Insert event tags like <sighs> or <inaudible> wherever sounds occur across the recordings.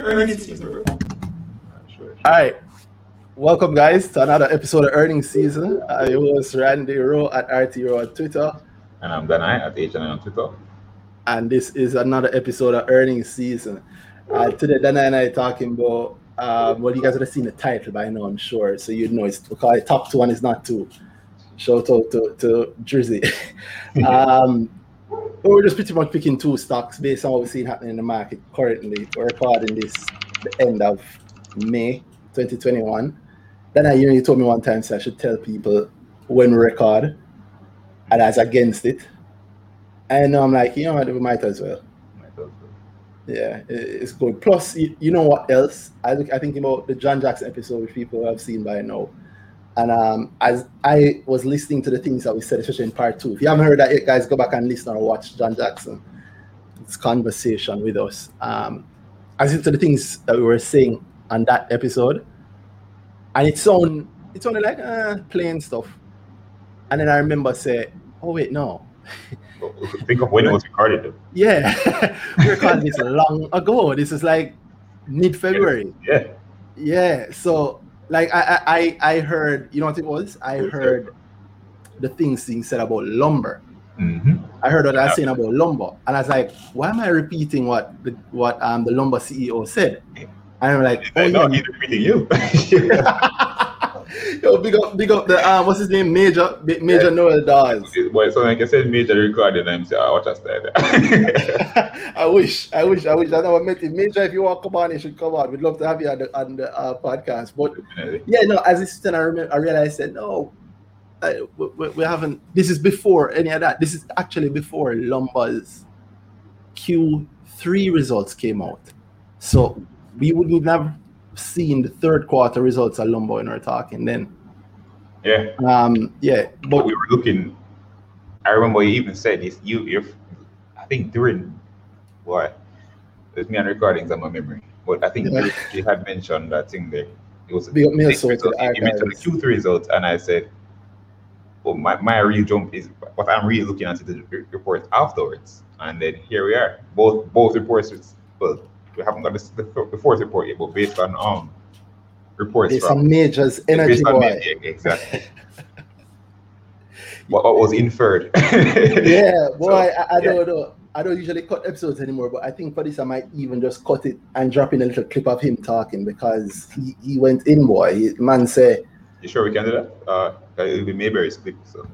Earnings season. All right. Welcome, guys, to another episode of Earnings Season. I was Randy Rowe at RT on Twitter, And I'm Danhai at H and on Twitter. and this is another episode of Earnings Season. Uh, today, Dana and I are talking about, um, well, you guys would have seen the title by now, I'm sure, so you'd know it's because top two and it's not two. Shout out to, to Drizzy. <laughs> um, we're just pretty much picking two stocks based on what we're seeing happening in the market currently. We're recording this the end of May 2021. Then I, you you told me one time, so I should tell people when we record, and that's against it. And I'm like, you know what, we might as well. Yeah, it's good. Plus, you, you know what else? I look, I think about the John Jackson episode, which people have seen by now. And um, as I was listening to the things that we said, especially in part two, if you haven't heard that yet, guys, go back and listen or watch John Jackson's conversation with us. Um, I listened to the things that we were saying on that episode, and it's on it's sounded like uh, plain stuff. And then I remember say, oh wait, no, <laughs> Think of when it was recorded. Though. yeah, <laughs> we recorded this long ago. This is like mid February. Yeah. Yeah. So like I, I I heard, you know what it was? I heard the things being said about lumber. Mm-hmm. I heard what I was saying about lumber, and I was like, why am I repeating what the what um the lumber CEO said? And I'm like, oh no, yeah, he's repeating you. <laughs> <laughs> <laughs> yo, big up, big up the um, what's his name, Major Major Noel Dawes. Boy, so like I said, major recorded, and I'm saying, oh, watch us there. <laughs> I wish, I wish, I wish. I never met him. Major, if you want to come on, you should come on. We'd love to have you on the, on the uh, podcast. But yeah, no, as a then I remember, I realized that no, I, we, we- we haven't. This is before any of that. This is actually before Lumber's Q3 results came out. So we wouldn't have seen the third quarter results of Lumber when we're talking then. yeah. Um, yeah, But but we were looking. I remember you even said this. You, you, I think during what? There's me on recordings on my memory, but I think Yeah. you, you had mentioned that thing there. It was Big up Minnesota result. You mentioned the. Q3 results, and I said, "Well, my, my real jump is what I'm really looking at is the re- reports afterwards." And then here we are. Both both reports. Well, we haven't got this, the, the fourth report yet, but based on um reports there's from majors energy based on boy. media, exactly. <laughs> what, what was inferred? <laughs> yeah, boy, So, I, I yeah. don't know. I don't usually cut episodes anymore, but I think for this I might even just cut it and drop in a little clip of him talking because he, he went in, boy. He, man say You sure we can do that? Uh, it'll be Mayberry's clip. So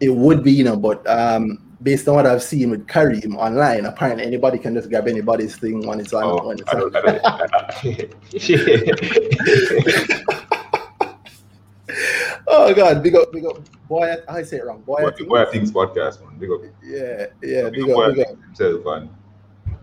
it would be, you know, but um, based on what I've seen with Kareem online, apparently anybody can just grab anybody's thing when it's on. oh, when it's on. don't, I don't. <laughs> oh God, big up, big up, boy. I, say it wrong, boy. Boy, think- Boy Things podcast, man. Big up. yeah, yeah, big Boy up, big up. himself, and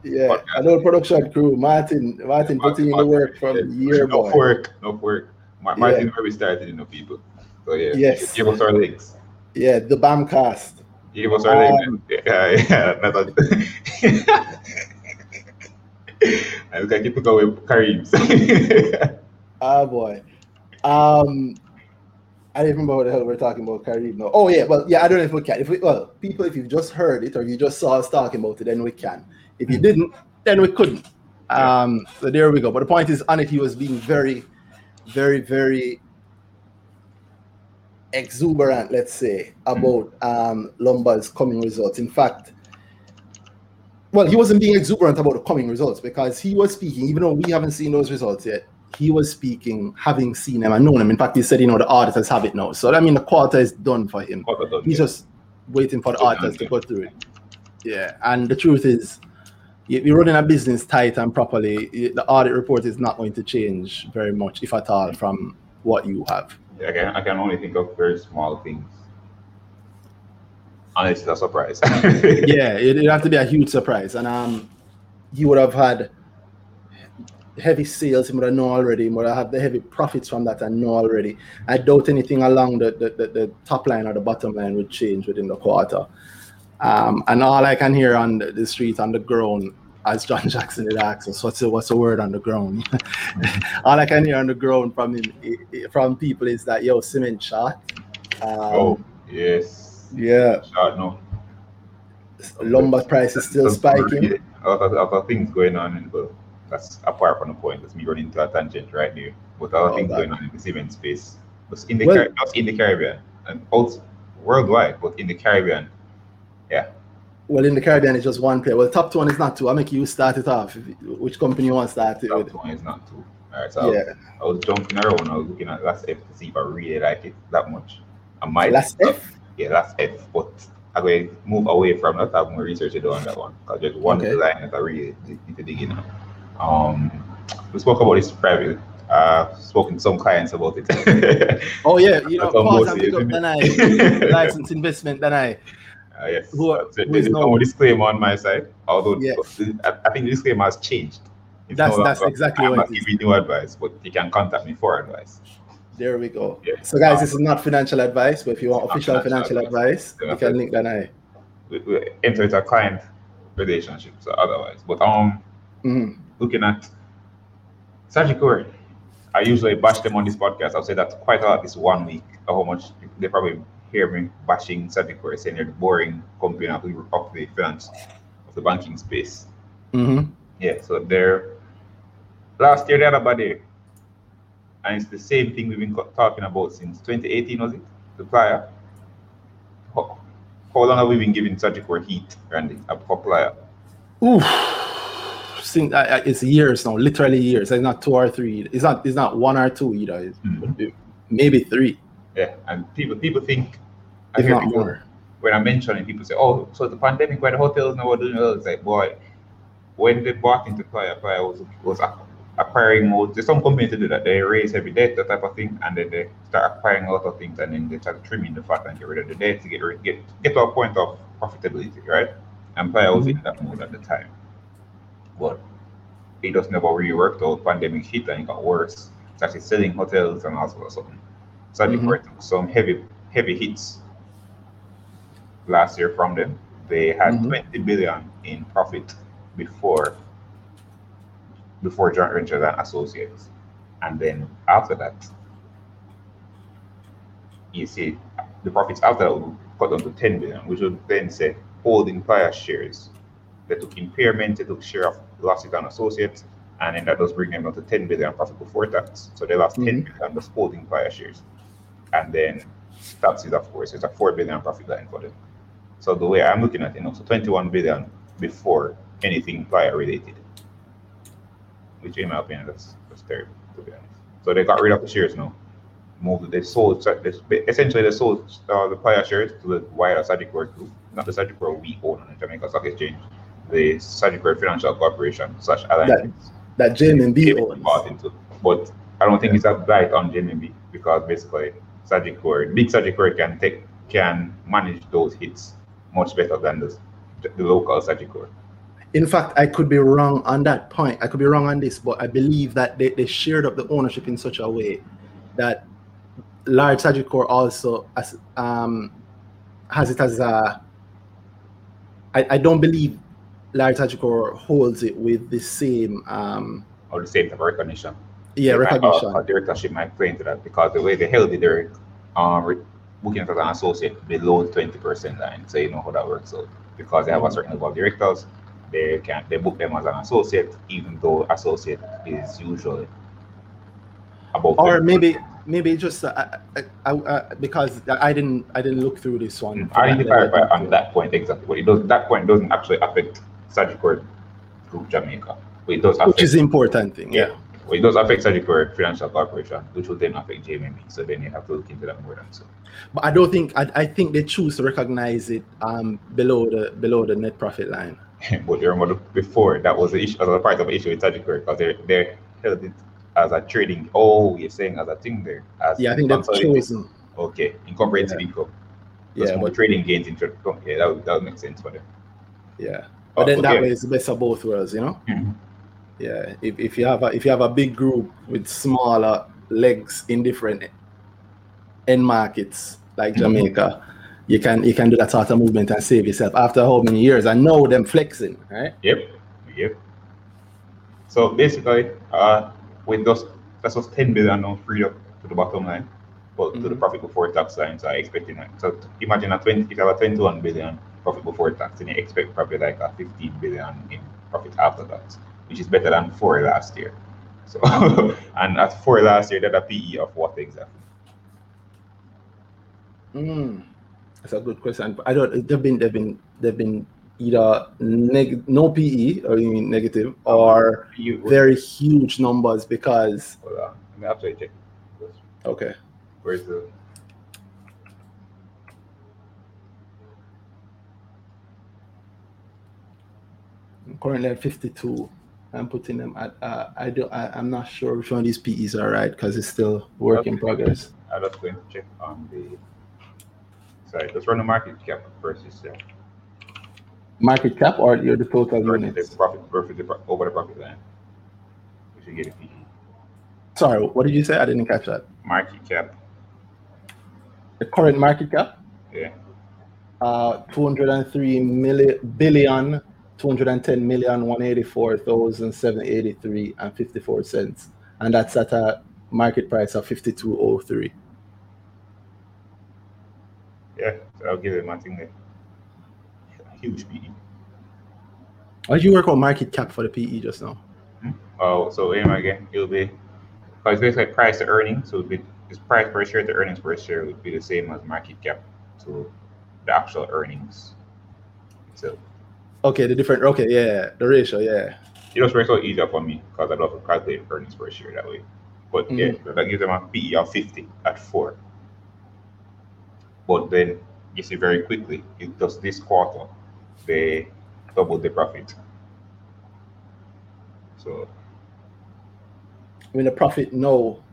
Yeah, podcast. I know the production crew, Martin, Martin putting in the work from Yeah, year no boy. work, no work. Martin Yeah. where we started, you know, people. So yeah, Yes. give us our links. Yeah, the Bamcast. Give was Um, links. Yeah, yeah. Not that. and we can keep it going with Kareem's. Ah boy. Um I don't remember what the hell we're talking about Kareem now. Oh yeah, well yeah, I don't know if we can. If we well, people, if you've just heard it or you just saw us talking about it, then we can. If you didn't, then we couldn't. Um so there we go. But the point is on it, he was being very, very, very exuberant, let's say, about um Lumber's coming results. In fact, well, he wasn't being exuberant about the coming results because he was speaking, even though we haven't seen those results yet, he was speaking, having seen them and known them. In fact, he said, you know, the auditors have it now. So, I mean, the quarter is done for him. The- He's just waiting for the Yeah, auditors to go through it. Yeah. And the truth is, if you're running a business tight and properly, the audit report is not going to change very much, if at all, from what you have. I can, I can only think of very small things. Unless it's a surprise. <laughs> yeah, it, it'd have to be a huge surprise. And um, he would have had heavy sales, he would have known already, he would have had the heavy profits from that and know already. I doubt anything along the, the, the, the top line or the bottom line would change within the quarter. Um, and all I can hear on the, the street, on the ground, as John Jackson had asked us, what's the, what's the word on the ground? <laughs> all I can hear on the ground from him, from people is that, yo, cement shot. Um, oh, yes. Yeah, Short no. lumber price is still spiking. A lot of, a lot of things going on in the that's apart from the point. That's me running into a tangent right now. But other Oh, things that- going on in the cement space. But in the Well- Car- not in the Caribbean and out worldwide, but in the Caribbean. Yeah. Well, in the Caribbean, it's just one player. Well, top one is not two. I'll make you start it off. Which company you want to start it That with? one is not two. All right. So I was- Yeah. I was jumping around. I was looking at last F to see if I really like it that much. I might Last F? Yeah, that's F. But I'm going to move away from that. Have more research to do on that one. Because there's one Okay. line that I really need to dig in on. Um, we spoke about this privately. Uh, spoken to some clients about it. Oh, yeah. <laughs> You know, That's on pause both and pick up Danhai. License investment, Danhai. Uh, yes. Who- Uh, so who there's no disclaimer on my side, although Yeah. I, I think the disclaimer has changed. It's That's- no that's longer, exactly I'm what not it is. giving you advice, but you can contact me for advice. There we go. Yeah. So, guys, this is not financial advice, but if you want official financial advice, Yeah. you can link Danhai. We, we enter into a client relationship, so otherwise. But um, Mhm. looking at Sagicor, I usually bash them on this podcast. I'll say that quite a lot this one week. How much they probably hear me bashing Sagicor, saying they're the boring company of the, of the finance, of the banking space. Mhm. Yeah, so they're last year they had a bad year. And it's the same thing we've been talking about since 2018, was it? The player. How, how long have we been giving Sagicor heat, Randy, a player? Oof. Since, I- it's years now, literally years. It's not two or three. It's not. It's not one or two either. It's Mhm. maybe three, Yeah, and people people think I if hear not people- more. when I mention it, people say, "Oh, so the pandemic where the hotels now are doing well." It's like, boy, when they bought into Playa, Playa was was acquiring more. There's some companies to do that. They raise heavy debt, that type of thing, and then they start acquiring a lot of things, and then they start trimming the fat and get rid of the debt to get rid, get get to a point of profitability, right? And Playa was mm-hmm. in that mode at the time, but it just never really worked out. Pandemic hit and it got worse. It's actually selling hotels and all sorts of something. So Mhm. we took some heavy heavy hits last year from them. They had Mhm. 20 billion in profit before before joint ventures and associates. And then after that, you see the profits after that will cut down to 10 billion, which would then say holding Playa shares. They took impairment, they took share of losses on associates, and then that does bring them down to 10 billion profit before tax. So they lost 10 Mhm. billion just holding Playa shares. And then taxes, of course, it's a 4 billion profit line for them. So the way I'm looking at it now, so 21 billion before anything Playa related. Which in my opinion, that's, that's terrible, to be honest. So they got rid of the shares now. Moved, they sold, they, essentially they sold uh, the Playa shares to the wider Sagicor group, not the Sagicor we own on the Jamaica Stock Exchange, the Sagicor Financial Corporation slash Alliance That JMB David owns. bought into. But I don't think it's a blight on JMB because basically Sagicor, big Sagicor can take can manage those hits much better than the, the local Sagicor. In fact, I could be wrong on that point. I could be wrong on this, but I believe that they, they shared up the ownership in such a way that large Sagicor also as, um, has it as a. I, I don't believe large Sagicor holds it with the same. Um, Or the same type of recognition. Yeah, recognition. Or, or directorship might play into that because the way they held it, they're uh, um, re- booking it as an associate below the 20% line. So you know how that works out. Because they have a mm. certain number of directors, they can they book them as an associate, even though associate is usually about or 20%. maybe maybe just uh, I, I, I, because I didn't I didn't look through this one. Mm, I need to clarify on that point exactly. But it does that point doesn't actually affect Sagicor Group Jamaica. But it does affect which is the important thing. yeah. Yeah. Well, it does affect Sagicor Financial Corporation, which will then affect JMB. So then you have to look into that more than so. But I don't think I, I think they choose to recognize it um below the below the net profit line. <laughs> but you remember before that was the issue as a part of the issue with Sagicor because they they held it as a trading. Oh, you're saying as a thing there. As Yeah, I think they've chosen. Okay, in comprehensive income. Yeah, more trading gains into okay, that would, that would make sense for them. yeah. But then that Okay. way it's the best of both worlds, you know? Mhm. Yeah. If, if you have a if you have a big group with smaller legs in different end markets like Mhm. Jamaica, you can you can do that sort of movement and save yourself after how many years? I know them flexing, right? Yep, yep. So basically, uh, with those, that's what's 10 billion now freed up to the bottom line, well, to the Mhm. profit before tax line. So I expecting that. So imagine a 20, if you have a 21 billion profit before tax, and you expect probably like a 15 billion in profit after tax. Which is better than four last year. <laughs> So, and at four last year, they had a PE of what exactly? Mm, that's a good question. I don't. They've been. They've been. They've been either neg- no PE or you mean negative or You, very huge numbers because Hold on. Let me actually check. okay. Where's the currently at 52. I'm putting them at. Uh, I don't. I, I'm not sure which one of these PEs are right because it's still work in progress. I'm just going to check on the. Sorry, let's run the market cap first. Is there? Market cap or your the total Versus units? the profit versus the over the profit line. We should get a PE. Sorry, what did you say? I didn't catch that. Market cap. The current market cap, Yeah. uh, 203 million billion, 210 million, 184,783 and 54 cents, and that's at a market price of 5203. Yeah. So I'll give it my thing there. Huge. PE. How did you work on market cap for the PE just now? Hmm? Oh, so anyway, again, it'll be because it's basically price to earnings. So it'll be this price per share to earnings per share would be the same as market cap to the actual earnings. So Okay, the different. Okay, yeah, the ratio, yeah. it works out easier for me because I love to calculate earnings per share that way. But yeah, Mm. that gives them a PE of 50 at four. But then you see very quickly, it does this quarter, they double the profit. So I mean, the profit no.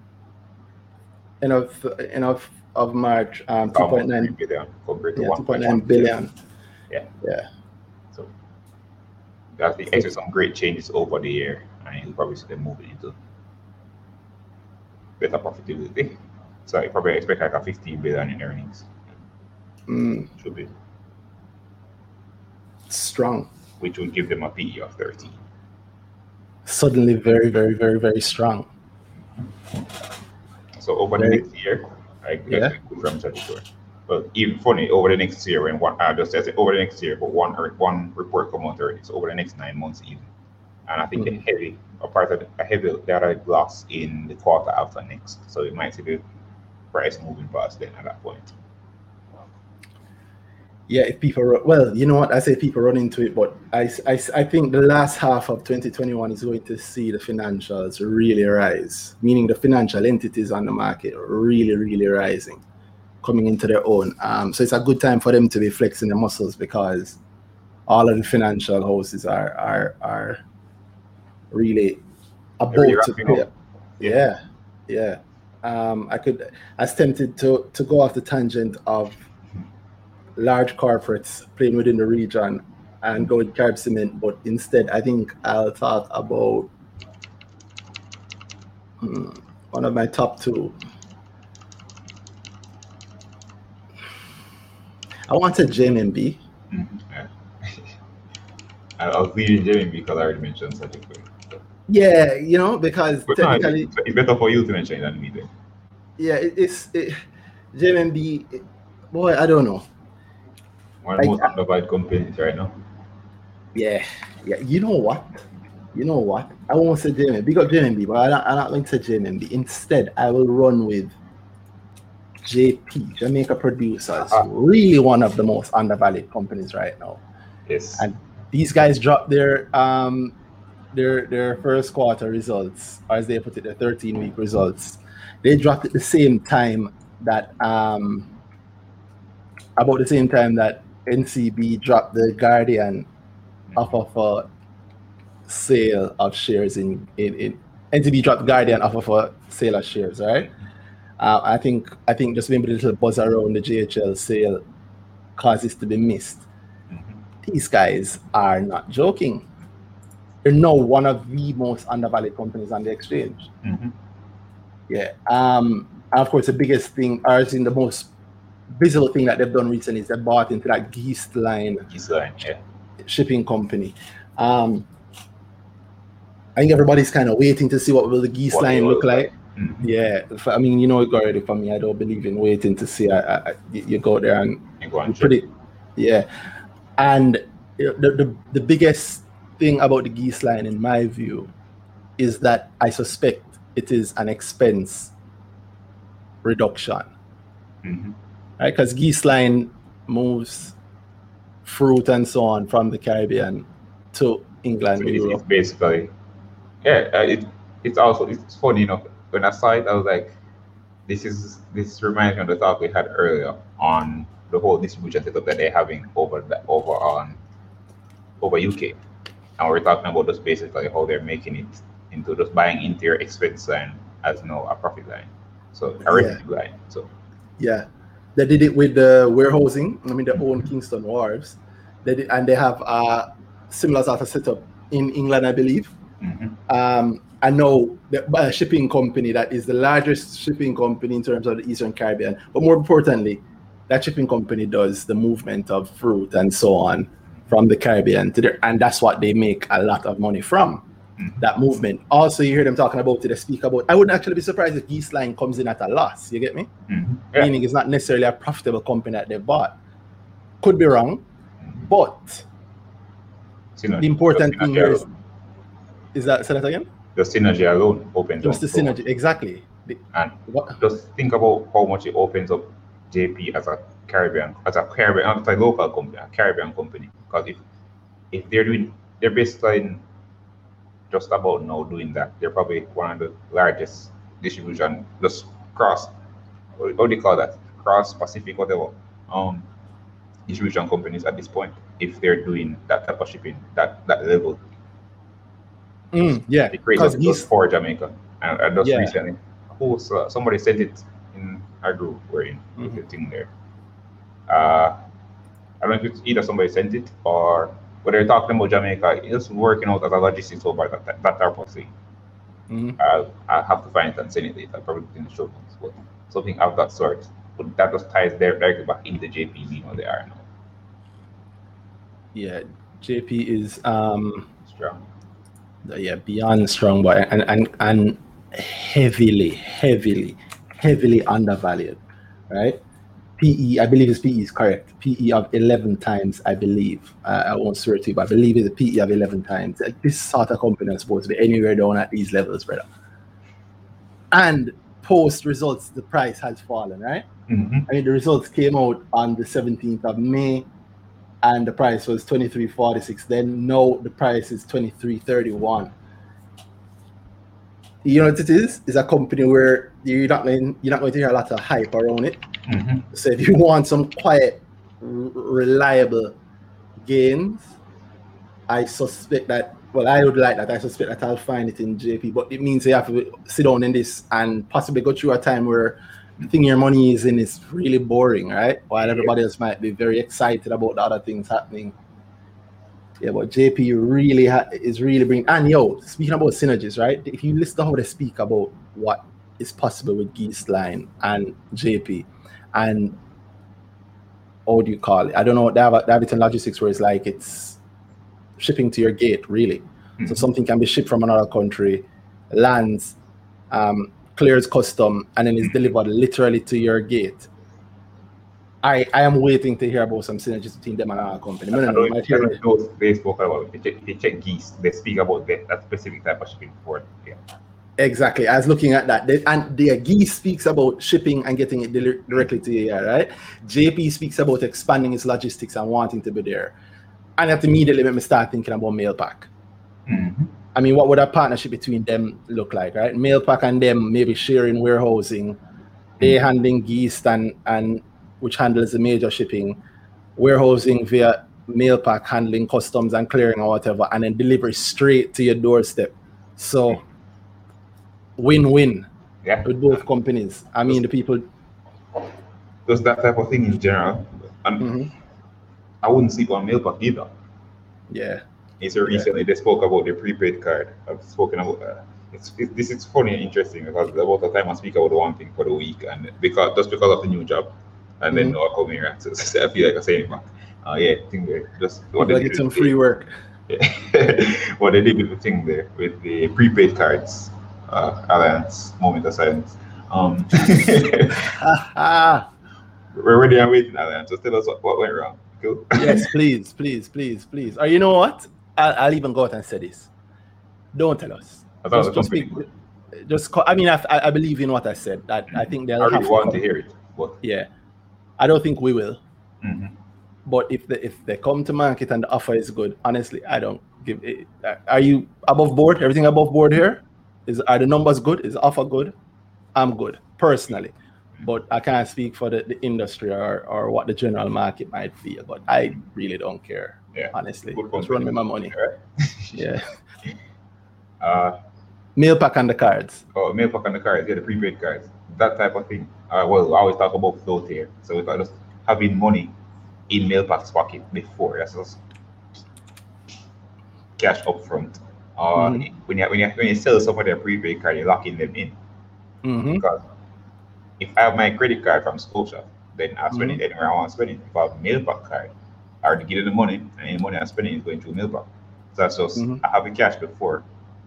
End of end of of March, um, two point almost nine, 3 billion compared to yeah, two 1.1 point nine billion. Yeah. Yeah. That's the actually some great changes over the year, and you'll probably see them moving into better profitability. So you probably expect like a 15 billion in earnings. Mm, Should be, strong. which will give them a PE of 13. Suddenly, very, very, very, very strong. So over the next year, I Yeah. guess from such sure. But even funny, over the next year, when one, I just said over the next year, but one ear- one report come out already. So over the next nine months, even. And I think Mhm. a heavy, a part of the- a heavy data loss in the quarter after next. So it might see the price moving past then at that point. Yeah, if people, well, you know what? I say people run into it, but I, I, I think the last half of 2021 is going to see the financials really rise, meaning the financial entities on the market really, really rising, coming into their own. Um, so it's a good time for them to be flexing their muscles because all of the financial houses are are are really about really to up. Yeah, yeah. Um, I could. I was tempted to to go off the tangent of large corporates playing within the region and go with Carib Cement, but instead, I think I'll talk about hmm, one of my top two. I wanted JMB. Mhm, Yeah. I I was leading Jamie because I already mentioned such a. Yeah, you know, because But no, technically, it's it's better for you to mention it than me then. yeah, it, it's it, JMB. it- boy, I don't know. One of the most undervalued companies right now. Yeah, yeah. You know what? You know what? I won't say JMB. Big up JMB, but I'm not, I'm not going to say JMB. Instead, I will run with JP, Jamaica Producers. Ah. Really one of the most undervalued companies right now. Yes. And These guys dropped their um their their first quarter results, or as they put it, their 13 week results. They dropped at the same time that um about the same time that NCB dropped the Guardian off of a sale of shares in in, in NCB dropped Guardian off of a sale of shares, right? Uh, I think I think just maybe a little buzz around the GHL sale causes to be missed. Mhm. These guys are not joking. They're now one of the most undervalued companies on the exchange. Mhm. Yeah. Um, and of course, the biggest thing, or in the most visible thing that they've done recently is they bought into that Geest line line, yeah. shipping company. Um, I think everybody's kind of waiting to see what will the Geest What line look look like. Mhm. Yeah, I mean, you know it already for me. I don't believe in waiting to see. I, I, you go there and You go and put it, yeah. And the, the the biggest thing about the Geest line, in my view, is that I suspect it is an expense reduction, hmm right? Because Geest line moves fruit and so on from the Caribbean to England, So it's, it's basically, yeah. Uh, it it's also it's funny enough. When I saw it, I was like, this is this reminds me of the talk we had earlier on the whole distribution setup that they're having over the, over on over UK, and we're talking about just basically how they're making it into just buying into your expense line as no a profit line, so a Yeah. line. So Yeah, they did it with the warehousing. I mean, they own Kingston Wharves. They did, and they have a similar sort of setup in England, I believe. mhm. Um, I know the a shipping company that is the largest shipping company in terms of the Eastern Caribbean. But more importantly, that shipping company does the movement of fruit and so on from the Caribbean to there, and that's what they make a lot of money from. Mhm. That movement. Also, you hear them talking about it. They speak about. I wouldn't actually be surprised if Geest Line comes in at a loss. You get me? Mhm. Yeah. Meaning it's not necessarily a profitable company that they bought. Could be wrong, but the important thing here is, is that say that again. The synergy alone opens Just the up so much. synergy, exactly. The- And what, just think about how much it opens up JP as a Caribbean, as a Caribbean, as a local company, a Caribbean company. Because if if they're doing, they're basically just about now doing that. They're probably one of the largest distribution, just cross, what, what do you call that? Cross Pacific, whatever, um, distribution companies at this point. If they're doing that type of shipping, that that level, Mm, yeah, the because was for Jamaica. And, and just Yeah. recently, who saw, somebody sent it in our group we're in Mhm. the thing there. Uh, I don't know if it's either somebody sent it or when they're talking about Jamaica, it's working out as a logistics over that, that, that type of thing. Mhm. I'll, I'll have to find it and send it later, probably in the show notes, but something of that sort. But that just ties directly back into JP being what they are now. yeah, JP is um, Strong. Yeah beyond strong, but and and and heavily, heavily, heavily undervalued, right? PE, I believe his PE is correct. PE of 11 times, I believe. Uh, I won't swear to you, but I believe it's a PE of 11 times. Like, this sort of company is supposed to be anywhere down at these levels, brother. And post results, the price has fallen, right? hmm I mean, the results came out on the 17th of May, and the price was 23.46. Then now the price is 23.31. You know what it is? It's a company where you're not going, you're not going to hear a lot of hype around it. hmm So if you want some quiet, r- reliable gains, I suspect that. Well, I would like that. I suspect that I'll find it in JP, but it means you have to sit down in this and possibly go through a time where thing your money is in is really boring, right? While everybody else might be very excited about the other things happening. Yeah, but JP really ha- is really bringing. And yo, speaking about synergies, right? If you listen to how they speak about what is possible with Geest Line and JP, and how do you call it? I don't know. They have, a, they have it in logistics where it's like it's shipping to your gate, really. So Mhm. something can be shipped from another country, lands, um, clears custom, and then is delivered literally to your gate. I, I am waiting to hear about some synergies between them and our company. I don't might I don't know they spoke about it. If check, you check Geest, they speak about that, that specific type of shipping for it. Yeah. Exactly. I was looking at that. They, and the Geest speaks about shipping and getting it deli- directly to you, right? JP speaks about expanding its logistics and wanting to be there. And that immediately made me start thinking about Mailpac. Mhm. I mean, what would a partnership between them look like, right? Mailpac and them maybe sharing warehousing, they handling Geest and and which handles the major shipping, warehousing via Mailpac handling customs and clearing or whatever, and then delivery straight to your doorstep. So win-win Yeah. with both companies. I mean, the people. does that type of thing in general. And Mhm. I wouldn't sleep on Mailpac either. Yeah, So recently they spoke about the prepaid card. I've spoken about that. It's, it, this is funny and interesting because about the time I speak about one thing for the week and because just because of the new job and then Mhm. now I come here so, so I feel like I say it back. Uh, yeah, thing there. Just what they get some free work. <laughs> the- what they did with the thing there with the prepaid cards. Uh, Alliance moment of silence. Um, <laughs> <laughs> we're ready and waiting, Alliance. Just tell us what, what went wrong. Cool. yes, please, please, please, please. Or you know what? I'll, I'll even go out and say this. Don't tell us. I Just, just, be, just co- I mean, I, I believe in what I said. That I think they'll really have want come. to hear it, but Yeah, I don't think we will. mhm. But if they, if they come to market and the offer is good, honestly, I don't give. It, are you above board? Everything above board here? Is are the numbers good? Is the offer good? I'm good personally, but I can't speak for the, the industry or, or what the general market might feel. But I really don't care. Yeah. honestly, Good just run me my money. Alright. <laughs> Yeah, <laughs> Uh, Mailpac and the cards. oh, Mailpac on the cards, yeah, the prepaid cards, that type of thing. Uh, well, I always talk about float here. So if I just having money in Mailpac's pocket before, that's just cash up front. Uh, Mhm. when, you, when, you, when you sell some of their prepaid card, you're locking them in. hmm Because if I have my credit card from Scotia, then I spend it anywhere I want to spend it. If I have a Mailpac card, I already get the money, and any money I spend it is going to a Mailpac. So that's just Mhm. I have the cash before,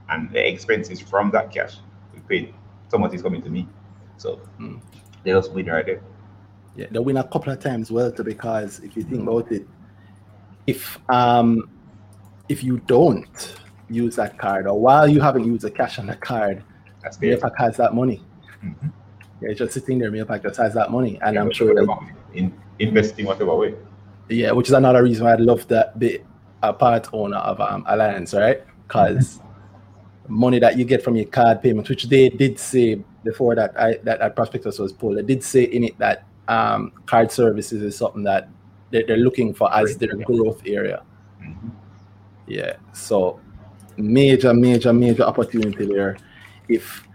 and the expenses from that cash we paid. Someone is coming to me, so Mm. they just win right there. Yeah, they win a couple of times well too because if you think about it, if um if you don't use that card or while you haven't used the cash on the card, That's there. Mailpac has that money. Mhm. Yeah, it's just sitting there, Mailpac just has that money. And Yeah, I'm sure that, in investing whatever way. yeah, which is another reason why I'd love that be a part owner of um, Alliance, right? Because money that you get from your card payments, which they did say before that I that, that prospectus was pulled, they did say in it that um, card services is something that they're, they're looking for as their growth area. Mhm. Yeah. So major, major, major opportunity there. If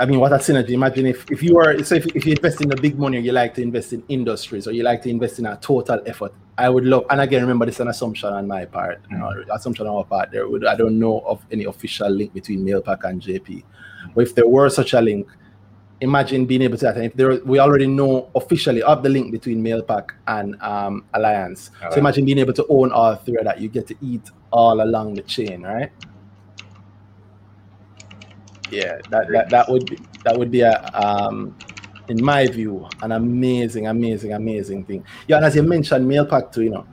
I mean, what a synergy! Imagine if, if you are so if, if you invest in the big money, or you like to invest in industries, or you like to invest in a total effort. I would love, and again, remember this is an assumption on my part, you know, assumption on our part. There would I don't know of any official link between Mailpac and JP, but if there were such a link, imagine being able to that. And if there, we already know officially of the link between Mailpac and um, Alliance. So imagine being able to own all three of that. You get to eat all along the chain, right? Yeah, that that, that would be that would be a um in my view an amazing, amazing, amazing thing. Yeah, and as you mentioned, Mailpac too, you know,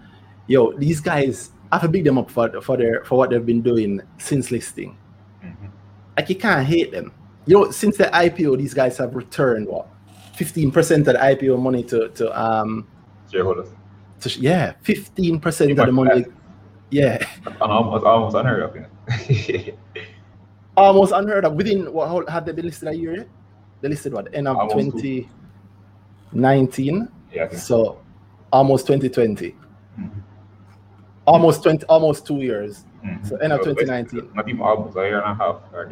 yo, these guys I have to big them up for for their for what they've been doing since listing. Mhm. Like you can't hate them. You know, since the IPO, these guys have returned what, fifteen percent of the IPO money to to um Shareholders, to yeah, fifteen percent of the money. Yeah, almost almost unheard of. You know? Almost unheard of. Within what how, have they been listed a year yet? They listed what end of twenty nineteen, yeah, I think. so almost twenty twenty, Mhm. almost twenty, almost two years. Mhm. So end of So, 2019. Not even almost a year and a half. Right.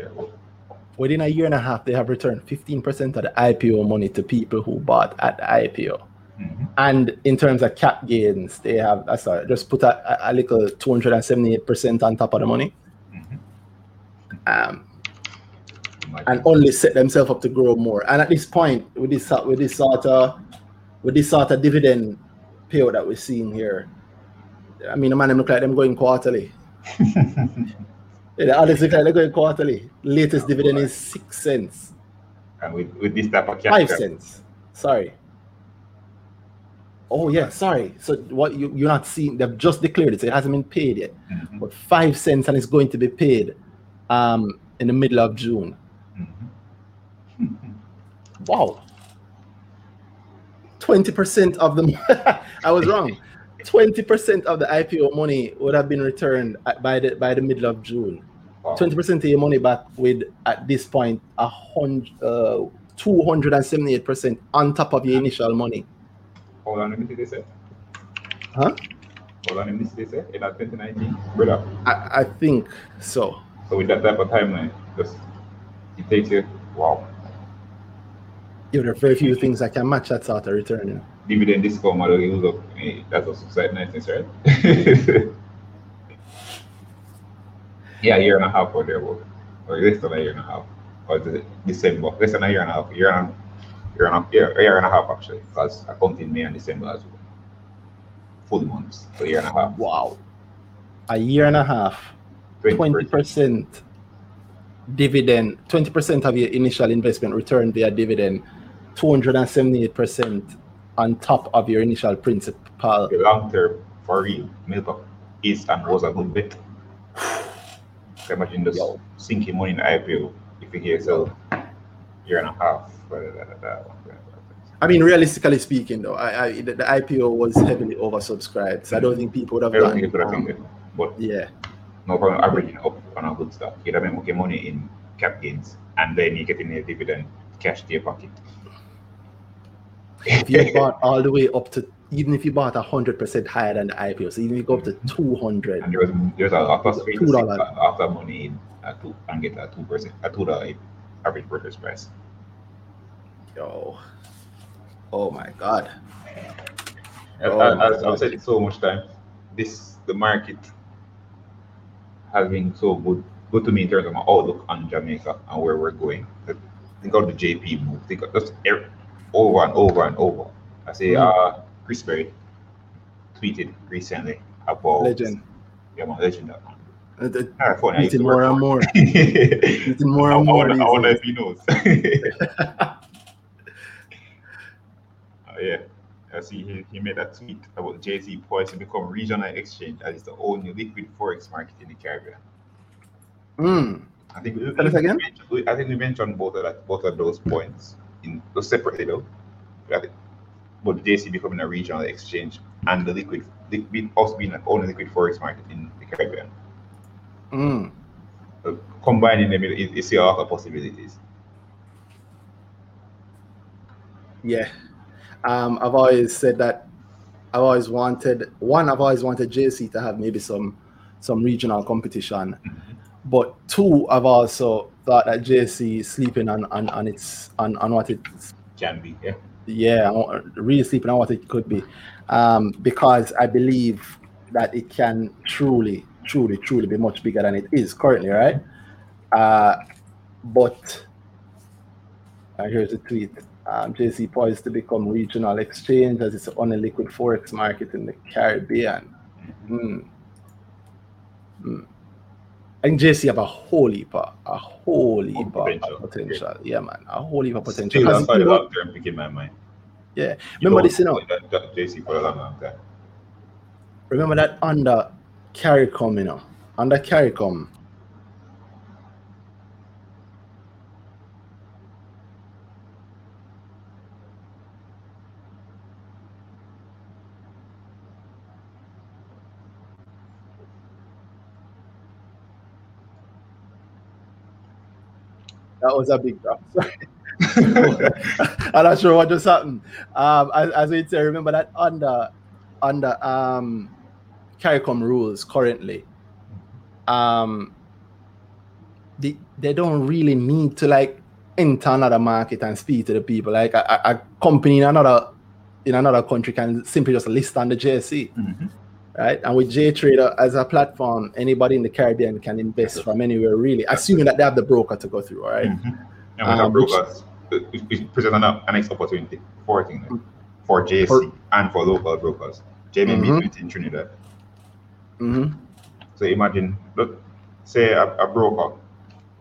Within a year and a half, they have returned fifteen percent of the IPO money to people who bought at the IPO. Mhm. And in terms of cap gains, they have uh, sorry, just put a, a, a little 278% on top of the money. Um, and only set themselves up to grow more. And at this point, with this with this sort of with this sort of dividend payout that we're seeing here, I mean, the man them look like them going quarterly. <laughs> Yeah, the others look like they're going quarterly. Latest dividend is six cents, and with, with this type of five cents. Sorry. Oh yeah, sorry. So what you you're not seeing? They've just declared it. So it hasn't been paid yet. Mhm. But five cents, and it's going to be paid um in the middle of June. Mhm. Wow. 20% <laughs> of the I was wrong. 20% of the IPO money would have been returned by the by the middle of June. Wow. 20% of your money back with at this point a hundred uh 278% on top of your initial money. Hold on, let me see this. eh? Huh? Hold on, let me see this. eh? In 2019, brother. I, I think so. So with that type of timeline, just it takes you wow. Yeah, there are very few things that can match that sort of return. You know? Dividend discount model use up. eh, That's also quite nice, right? <laughs> yeah, a year and a half or there, or less than a year and a half, or the December, less than a year and a half, year and year and a, year, a year and a half actually, because I count in May and December as well. Full months, so a year and a half. Wow. A year and a half. 20%. dividend, twenty percent of your initial investment return via dividend, two hundred and seventy-eight percent on top of your initial principal. The long term for real, milk is and was a good bet. So imagine just Yo. sinking money in IPO if you hear so year and a half. I mean, realistically speaking, though, I, I the, the IPO was heavily oversubscribed, so I don't think people would have I don't done. think it could have um, been. But yeah, no problem averaging up on a good stock. You're have okay money in cap gains and then you're getting a dividend cash to your pocket. if you bought all the way up to, even if you bought hundred percent higher than the IPO, so even if you go up to mm-hmm. two hundred, And there was there's a lot of space to two dollars after money in at two and get a two percent a two dollar average purchase price. yo, oh my god, Oh my as I've said it so much time, this the market has been so good good to me in terms of my outlook on Jamaica and where we're going. Think of the JP move. Think of just er- over and over and over. I say Mm. uh Chris Berry tweeted recently about legend. Yeah, man, legend. that. Uh, the- Ah, funny, I used Eating <laughs> more and more, eating more and more. I these wonder days. if he knows. Uh, <laughs> yeah, I see he, he made a tweet about JSE poised to become regional exchange as it's the only liquid forex market in the Caribbean. Mm. I think we, Tell us again? we- I think we mentioned both of that, both of those points in those separately though. But the JC becoming a regional exchange and the liquid, liquid us being the only liquid forex market in the Caribbean. Mm. Uh, combining them, you, you see a lot of possibilities. Yeah. Um, I've always said that I've always wanted one, I've always wanted JC to have maybe some some regional competition. But two, I've also thought that JC is sleeping on on, on its on, on what it Can be, yeah. yeah, really sleeping on what it could be. Um, because I believe that it can truly, truly, truly be much bigger than it is currently, right? Uh, but uh, here's a tweet. Um, JC poised to become regional exchange as it's the only liquid forex market in the Caribbean. Mm. Mm. Think JC have a whole heap, of- a whole heap of potential. potential. Yeah, man, a whole heap of potential. Still, 'Cause that's why the you know- term pick my mind. yeah, You remember this, you know. That, that JC for a long, long time. Remember that under CARICOM, you know, under CARICOM, that was a big drop. <laughs> I'm not sure what just happened. Um, as, we say, remember that under under um, CARICOM rules currently, um, they, they don't really need to like enter another market and speak to the people. Like a, a, a company in another in another country can simply just list on the JSE, Mm-hmm. Right? And with JTrader as a platform, anybody in the Caribbean can invest from anywhere really, assuming that they have the broker to go through, all right? Mm-hmm. And we Um, which- brokers. It it presents an, next opportunity for thing Mm. for JC For- and for local brokers. JMB Mhm. in Trinidad. hmm So imagine, look, say a, a broker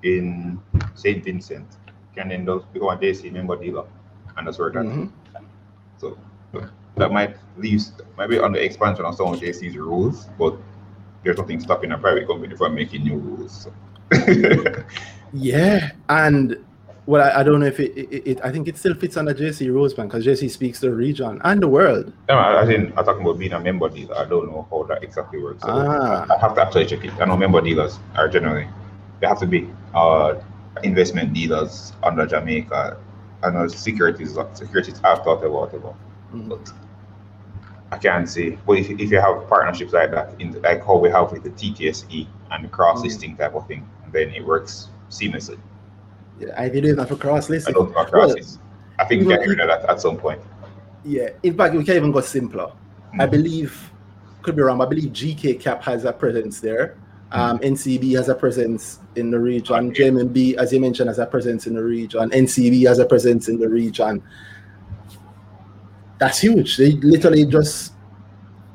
in St. Vincent can then just become a JC member dealer and that's where that. hmm So that might leave maybe on the expansion of some of JC's rules, but there's nothing stopping a private company from making new rules. So. <laughs> Yeah, and well, I, I don't know if it, it, it. I think it still fits under JC Roseman because JC speaks the region and the world. No, I, I think I'm talking about being a member dealer. I don't know how that exactly works. So Ah. I have to actually check it. I know member dealers are generally they have to be uh, investment dealers under Jamaica. I know securities securities I've thought about about. But I can't say. But if, if you have partnerships like that, in the, like how we have with the TTSE and the cross listing type of thing, then it works seamlessly. Yeah, I did have a cross listing. don't know Well. I think we can get rid of that at some point. Yeah, in fact, we can even go simpler. I Mhm. believe, could be wrong, but I believe GK Cap has a presence there. Um, NCB has a presence in the region. Okay. JMB, as you mentioned, has a presence in the region. NCB has a presence in the region. That's huge. They literally just,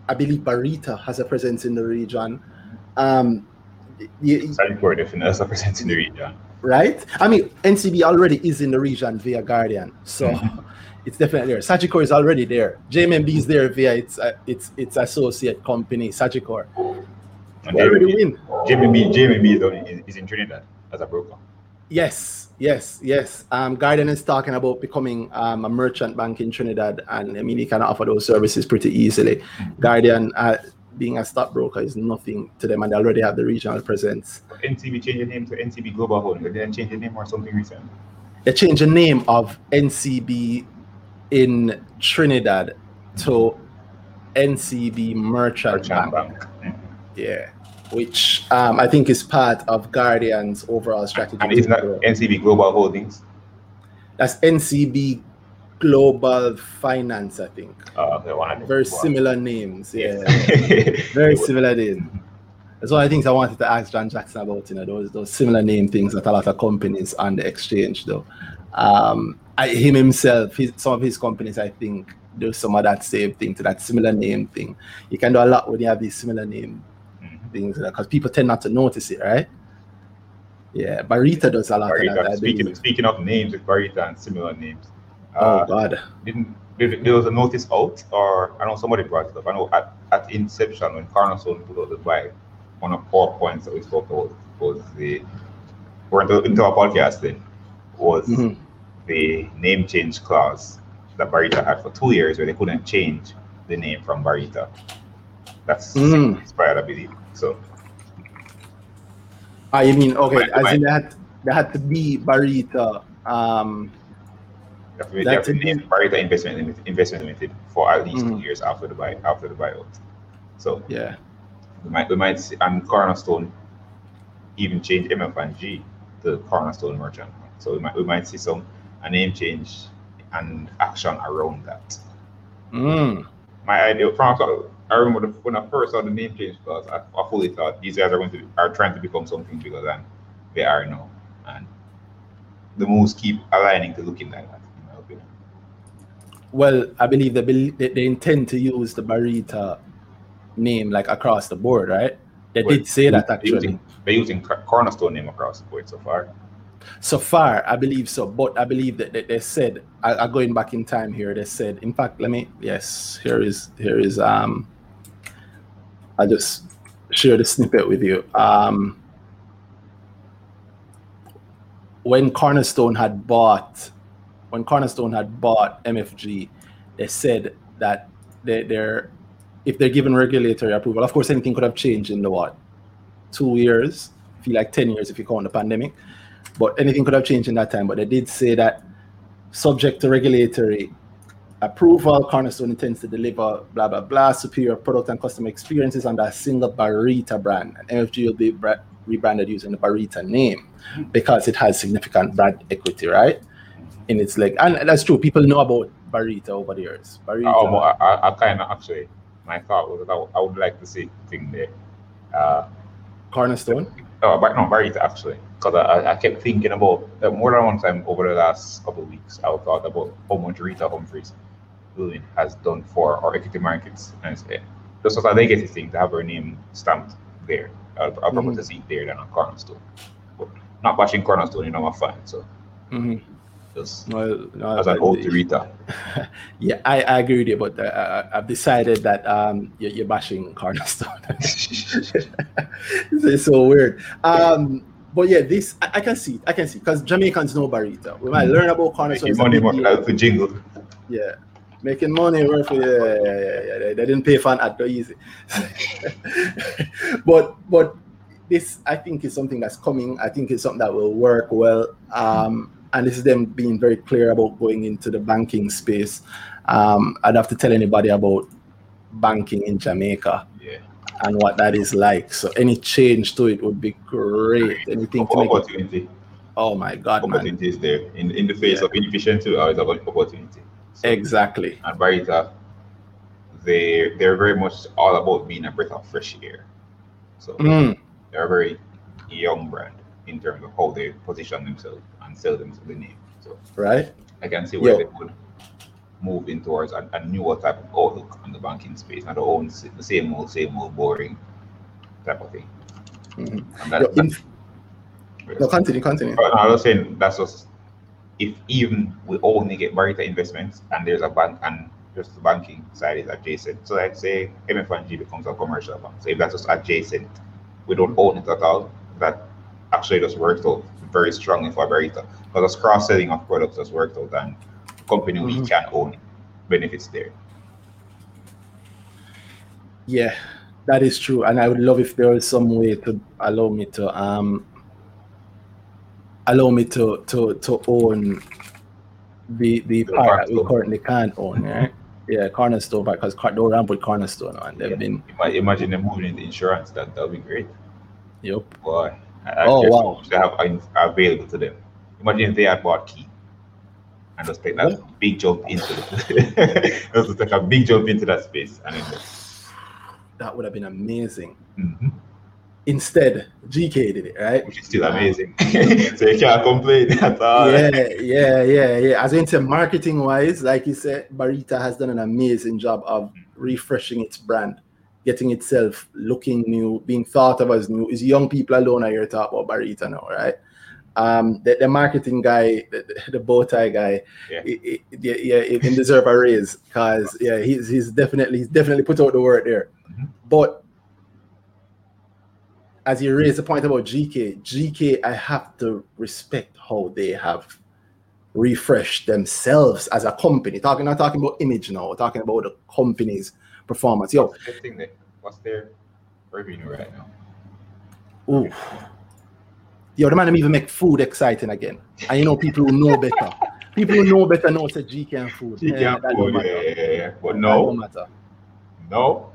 I believe, Barita has a presence in the region. Um, you, definitely has a presence in the region. right? I mean, NCB already is in the region via Guardian, so <laughs> <laughs> it's definitely there. Sagicor is already there. JMB is there via its uh, its its associate company, Sagicor. And They already win. Jamie B, Jamie B is, on- is- is in Trinidad as a broker. Yes, yes, yes. Um, Guardian is talking about becoming um, a merchant bank in Trinidad, and I mean, he can offer those services pretty easily. Guardian, uh, being a stockbroker, is nothing to them, and they already have the regional presence. NCB changed the name to NCB Global Holding. They didn't change the name or something recently. They changed the name of NCB in Trinidad to NCB Merchant, Merchant Bank. Bank. Yeah, which um, I think is part of Guardian's overall strategy. And it's not. NCB Global Holdings. That's NCB Global Finance, I think. The one I- Very similar names. Yeah, <laughs> Yes. very similar names. That's one of the things I wanted to ask John Jackson about. You know, those those similar name things that a lot of companies on the exchange though. Um, I, him himself, his, some of his companies, I think, do some of that same thing to that similar name thing. You can do a lot when you have these similar name. Things because people tend not to notice it, right? Yeah, Barita does a lot of that. Speaking, speaking of names with Barita and similar names, Oh uh, God. didn't there, there was a notice out, or I know somebody brought it up. I know at, at inception when Cornerstone put out the buy, one of four points that we spoke about was the we're into, into our podcast then was Mhm. the name change clause that Barita had for two years where they couldn't change the name from Barita. That's Mm. expired, I believe. So Ah, you mean okay? As in they had had to be Barita. Um, That have to name Barita Investment Limited, Investment Limited for at least two Mhm. years after the buy after the buyout. So yeah. we might we might see and Cornerstone even change MF and G to Cornerstone Merchant. So we might we might see some a name change and action around that. Mm. My idea from I remember the, when I first saw the name change clause, I, I fully thought these guys are going to are trying to become something bigger than they are now, and the moves keep aligning to looking like that. In my opinion. Well, I believe they, believe, they they intend to use the Barita name like across the board, right? They Well, did say that They're using, they're using Cornerstone name across the board so far. So far, I believe so, but I believe that, that they said, I, I going back in time here. They said, in fact, let me, yes, here is here is um, I'll just share the snippet with you. Um, when Cornerstone had bought, when Cornerstone had bought MFG, they said that they, they're, if they're given regulatory approval, of course, anything could have changed in the what, two years, feel like ten years if you count the pandemic but anything could have changed in that time. But they did say that subject to regulatory approval, Cornerstone intends to deliver blah blah blah superior product and customer experiences under a single Barita brand. And MFG will be bra- rebranded using the Barita name because it has significant brand equity, right? In its leg, and that's true. People know about Barita over the years. Barita. I, almo- I, I, I kind of actually, my thought was that I, would- I would like to see thing there. Uh, Cornerstone. Oh, but no, Barita actually, because I, I- kept thinking about uh, more than one time over the last couple of weeks. I thought about how much Rita Humphries Lewin has done for our equity markets, and it's, uh, just as a legacy thing to have her name stamped there. I'll, I'll probably Mhm. see it there than on Cornerstone. But not bashing Cornerstone, you know, I'm a fan, so Mhm. Just Well, no, as an to Rita. <laughs> yeah, I, I agree with you, but uh, I've decided that um, you're, you're bashing Cornerstone. <laughs> it's so weird. Um, but yeah, this I, I can see, I can see, because Jamaicans know Barita. We might Mhm. learn about Cornerstone. Making money, money, the jingle. Yeah, making money worth it. Yeah, yeah, yeah, yeah. They, they didn't pay for an ad, easy. <laughs> but but this I think is something that's coming. I think it's something that will work well. Um, and this is them being very clear about going into the banking space. Um, I'd have to tell anybody about banking in Jamaica Yeah. and what that is like. So any change to it would be great. Anything to make it, Opportunity. oh my god. Opportunity is there. In, in the face Yeah. of inefficiency, always about opportunity. So- Exactly. and Barita, they they're very much all about being a breath of fresh air. So Mm, they're a very young brand in terms of how they position themselves and sell to the name. So right? I can see where Yeah. they could move in towards a, a newer type of outlook on the banking space, not the own the same old, same old boring type of thing. Mhm. And that, Yo, in- no, continue, continue. I was saying that's just if even we only get Barita investments and there's a bank and just the banking side is adjacent. So let's say MFNG becomes a commercial bank. So if that's just adjacent we don't own it at all. That actually just worked out very strongly for Barita. Because us cross selling of products has worked out and company we Mhm. can own. Benefits there. Yeah, that is true. And I would love if there is some way to allow me to um allow me to to to own the the The part that we currently can't own, right? Yeah, Cornerstone because don't ramp with Cornerstone and they've Yeah. been Imagine them moving into insurance. That that would be great. yep. Boy, Oh, wow. they have available to them. Imagine if they had bought key and just take that big jump into the, <laughs> just take a big jump into that space and That would have been amazing. Mhm. Instead, GK did it, right? which is still amazing. <laughs> so you can't complain <laughs> at all. yeah, yeah, yeah, yeah. As in, marketing wise, like you said, Barita has done an amazing job of refreshing its brand, getting itself looking new, being thought of as new. Is young people alone are here talk about Barita now, right? Um, the, the marketing guy, the, the bow tie guy, Yeah. he- he- yeah, he can deserve a raise because yeah, he's he's definitely he's definitely put out the word there. Mhm. But as you raised the point about GK, GK, I have to respect how they have refreshed themselves as a company. Talking not talking about image now, we're talking about the company's performance. Yo, What's their? Revenue right now? ooh. Yo, the man them even make food exciting again. And you know people who know better. People who know better know say GK and food. You can't that afford don't it, matter. yeah, yeah, yeah. But no, matter. no.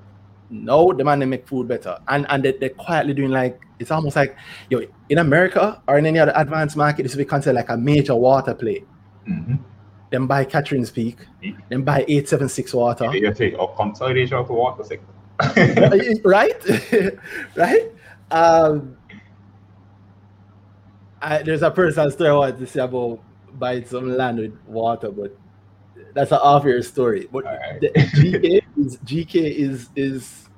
No, the man they make food better, and and they, they're quietly doing like it's almost like yo in America or in any other advanced market, this will be considered like a major water play. Mm-hmm. Then buy Catherine's Peak, Yeah. then buy eight seven six water, You take a consolidation of the water sector. <laughs> right, <laughs> right. Um, I, there's a personal story I wanted to say about buying some land with water, but that's an off-air story. But Alright. the GK is GK is is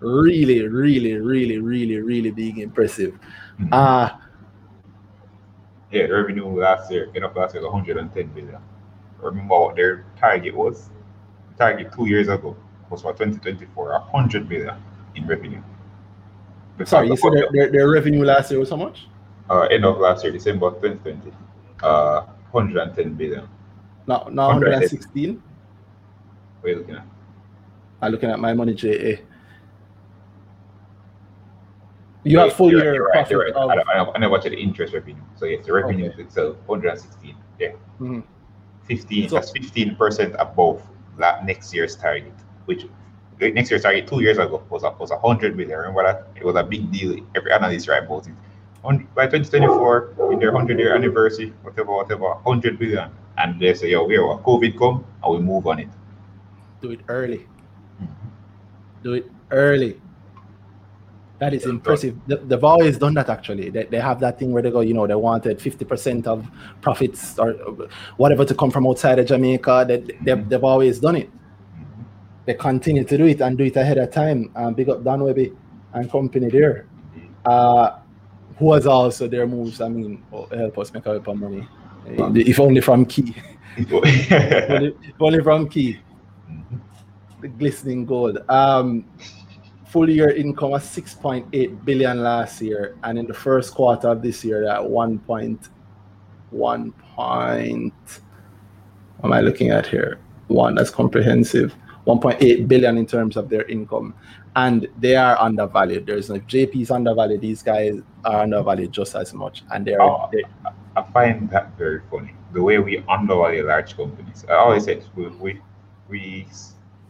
really, really, really, really, really being impressive. Mhm. Uh Yeah, revenue last year, end of last year, was 110 billion. Remember what their target was? target two years ago was for 2024, 100 billion in revenue. Because sorry, you said their, their, their revenue last year was how much? uh, end of last year, December 2020, uh, 110 billion. Now, no, 116. What are you looking at? I'm looking at my money, JA. You have full year right, profit right. of- I, never watched the interest revenue. So yes, the revenue Okay. itself, 116. Yeah. Mhm. 15, So- that's 15% above that next year's target, which next year's target two years ago was a, was 100 million. Remember that? It was a big deal. Every analyst right about it. On, by 2024, in their 100 year anniversary, whatever, whatever, 100 billion. And they say, yo, we are COVID come and we move on it. Do it early. Mm-hmm. Do it early. That is impressive. They- They've always done that actually. They, they have that thing where they go, you know, they wanted 50% of profits or whatever to come from outside of Jamaica. They, they, Mhm. They've always done it. They continue to do it and do it ahead of time. Um, big up Don Wehby and company there. Uh, who was also their moves, I mean, oh, help us make a lot of money. If only from Key. <laughs> if, only, if only from Key. Mhm. the glistening gold. Um, full year income was 6.8 billion last year, and in the first quarter of this year, at 1 point, 1 point, what am I looking at here? One that's comprehensive. 1.8 billion in terms of their income, and they are undervalued. There's no JP's undervalued. These guys are undervalued just as much, and they're, Oh. they I find that very funny. The way we undervalue large companies. I always say we we, we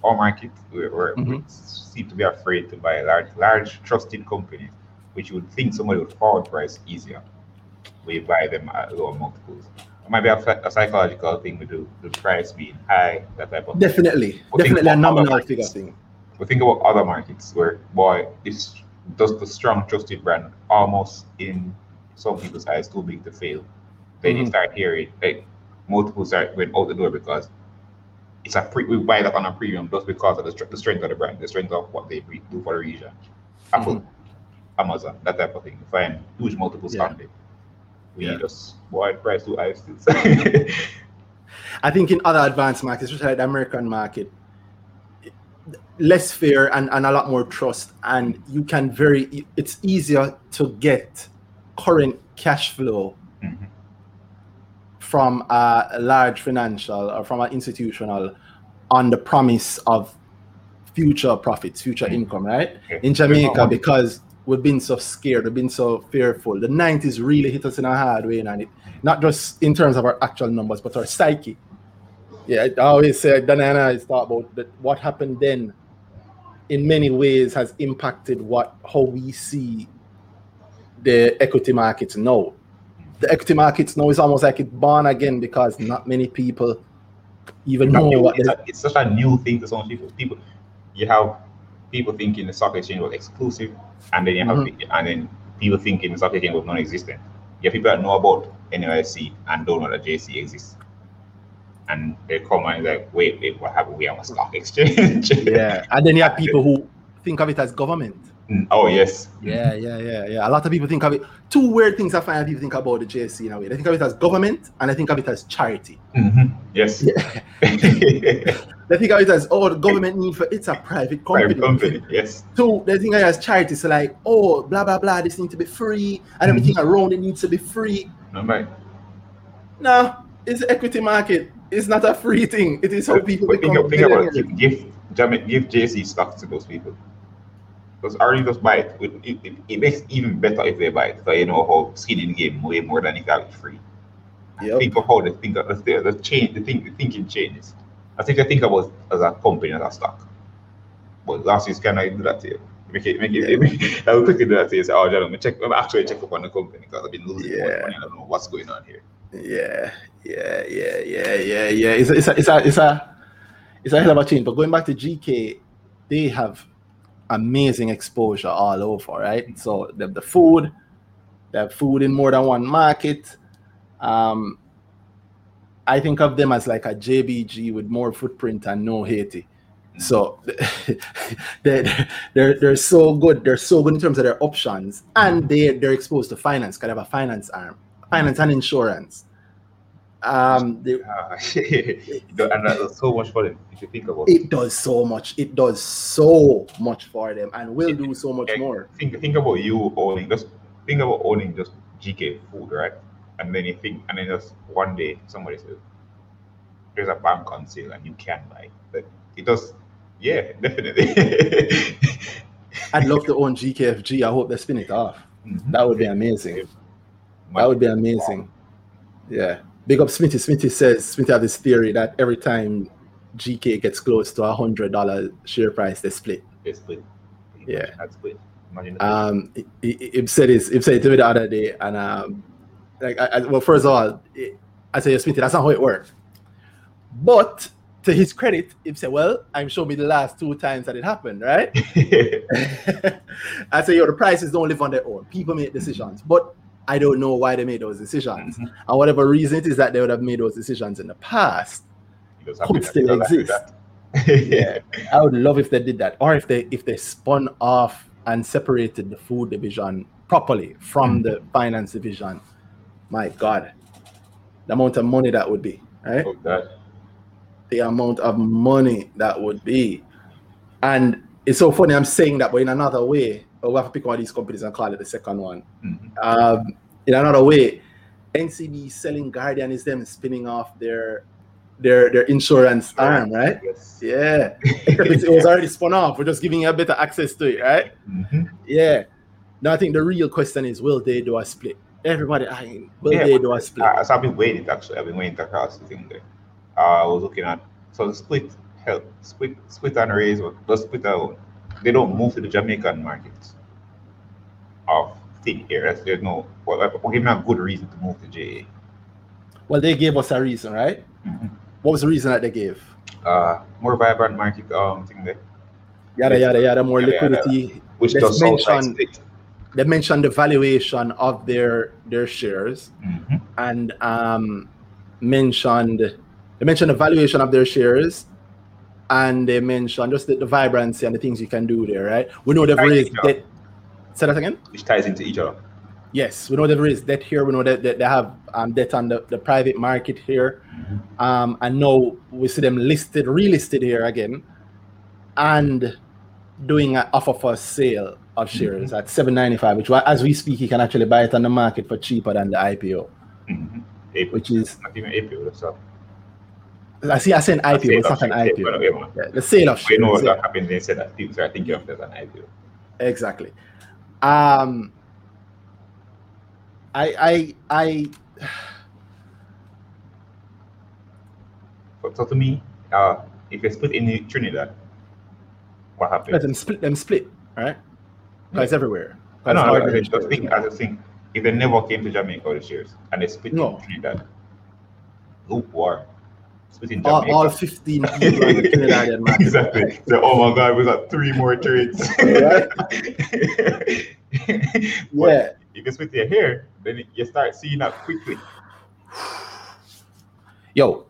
our market we, we're, we seem to be afraid to buy large large trusted companies, which you would think somebody would forward price easier. We buy them at lower multiples. It might be a, a psychological thing we do, the price being high, that type of thing. definitely, Well, think definitely a about other nominal markets. figure thing. But think about other markets where boy, this does the strong trusted brand almost in some people's eyes too big to fail. Then you Mhm. start hearing like multiples start going out the door because it's a pre- we buy that on a premium just because of the, the strength of the brand, the strength of what they do for the region. Apple, Mhm. Amazon, that type of thing. Find huge multiples Yeah. on there. We Yeah. just boy price too high still. I think in other advanced markets, especially like the American market, less fear and, and a lot more trust and you can very it's easier to get current cash flow Mhm. From a large financial or from an institutional on the promise of future profits future Mhm. income right? In jamaica because we've been so scared we've been so fearful. The 90s really hit us in a hard way and it not just in terms of our actual numbers but our psyche. Yeah i always say dan and i talk about that what happened then in many ways has impacted what how we see the equity markets now. The equity markets now is almost like it's born again because not many people even know New- what it's, a- it's such a new thing to some people. People, you have people thinking the stock exchange was exclusive, and then you have Mhm. and then people thinking the stock exchange was non-existent. You have people that know about NYSE and don't know that JSE exists, and they come and like, wait, wait, what happened? We have a stock <laughs> exchange. yeah. And then you have people <laughs> who think of it as government. Oh yes. Yeah, yeah, yeah, yeah. A lot of people think of it. Two weird things I find people think about the JSE in a way. They think of it as government and I think of it as charity. Mhm. Yes. <laughs> They think of it as oh the government need for it's a private company. Private company. Yes. Two, they think of it as charity. So like, oh, blah blah blah, this needs to be free, and everything around it needs to be free. No, right. No, it's equity market. It's not a free thing. It is how people But become think about it. Give, give, give JSE stocks to those people. Because already just buy it. It, it, makes even better if they buy it. Because you know how skin in the game way more than if you have it free. Yep. Think of how they think of the, the change the think the thinking changes. I think I think about as a company as a stock. But last year's kind of do that to you. Make it make it, make <laughs> I will quickly do that to you. Say, oh John, let me check me actually check up on the company because I've been losing yeah. Yeah. money. I don't know what's going on here. Yeah, yeah, yeah, yeah, yeah, yeah. It's a, it's a, it's a, it's a, it's a hell of a change. But going back to GK, they have amazing exposure all over, right? So they have the food, they have food in more than one market. Um, I think of them as like a JBG with more footprint and no Haiti. So <laughs> they're, they're they're so good. They're so good in terms of their options, and they they're exposed to finance. Kind of a finance arm, finance and insurance. Um, they, <laughs> Ah, and that's so much for them if you think about it. it does so much. It does so much for them, and will do so much Yeah. more. think think about you owning just think about owning just GK food, right? And then you think and then just one day somebody says there's a bank on sale and you can buy. But it does yeah, definitely. <laughs> I'd love to own GKFG. I hope they spin it off. Mhm. That would be amazing. That would be amazing. Yeah. Big up Smitty. Smitty says Smitty have this theory that every time GK gets close to a hundred dollar share price, they split. They split. Yeah. That's split. Imagine Um, he, said this. He said it to me the other day, and um, like, I, I, well, first of all, it, I said, Smitty, that's not how it works. But to his credit, he said, "Well, I'm showing me the last two times that it happened, right?" <laughs> <laughs> I say, "Yo, the prices don't live on their own. People make decisions, but I don't know why they made those decisions, Mhm. and whatever reason it is that they would have made those decisions in the past." Could still It does happen exist. <laughs> Yeah, I would love if they did that, or if they if they spun off and separated the food division properly from Mm. the finance division. My God, the amount of money that would be, right? Oh, God. The amount of money that would be, and it's so funny. I'm saying that, but in another way, we have to pick one of these companies and call it the second one. Mhm. Um, in another way, NCB selling Guardian is them spinning off their their their insurance arm, right? Yes. Yeah, <laughs> it, was already spun off. We're just giving you a better access to it, right? Mhm. Yeah. Now I think the real question is, will they do a split? Everybody, I mean, will Yeah, they do a split? Uh, so I've been waiting actually. I've been waiting to cross the thing there. Uh, I was looking at so the split help split split and raise or the split out. They don't move to the Jamaican market of thin air. That's, there's no well, we're giving a good reason to move to JA. well, they gave us a reason, right? Mhm. What was the reason that they gave? Uh, more vibrant market um thing there, Yada yada yada, more Yada, yada. liquidity. which Let's does mention- They mentioned the valuation of their their shares Mhm. and um mentioned they mentioned the valuation of their shares and they mentioned just the, the vibrancy and the things you can do there, right? We know they've raised debt. Say that again? Which ties into each other. Yes, we know there is debt here. We know that, that they have um, debt on the, the private market here. Um, and now we see them listed, relisted here again. and doing an offer for sale of shares at 795, which as we speak, you can actually buy it on the market for cheaper than the IPO, Mhm. April. which is Not even April, that's. I see I said I IPO, it's not an IPO. but okay, man. Yeah, the sale of We know shares. what yeah. happened. They said that people start thinking of it as an IPO. Exactly. Um I I I <sighs> So, so to me, uh, if you split in Trinidad, what happened? let them split them split, right? Because everywhere. I know, 'Cause I ordinary just, think, I just think, if they never came to Jamaica with the shares and they split No. in Trinidad, loop war, in all, Jamaica. all 15 people on the <laughs> exactly. So, oh my God, we got three more trades. Right. <laughs> Yeah. You split your hair, then you start seeing that quickly. Yo,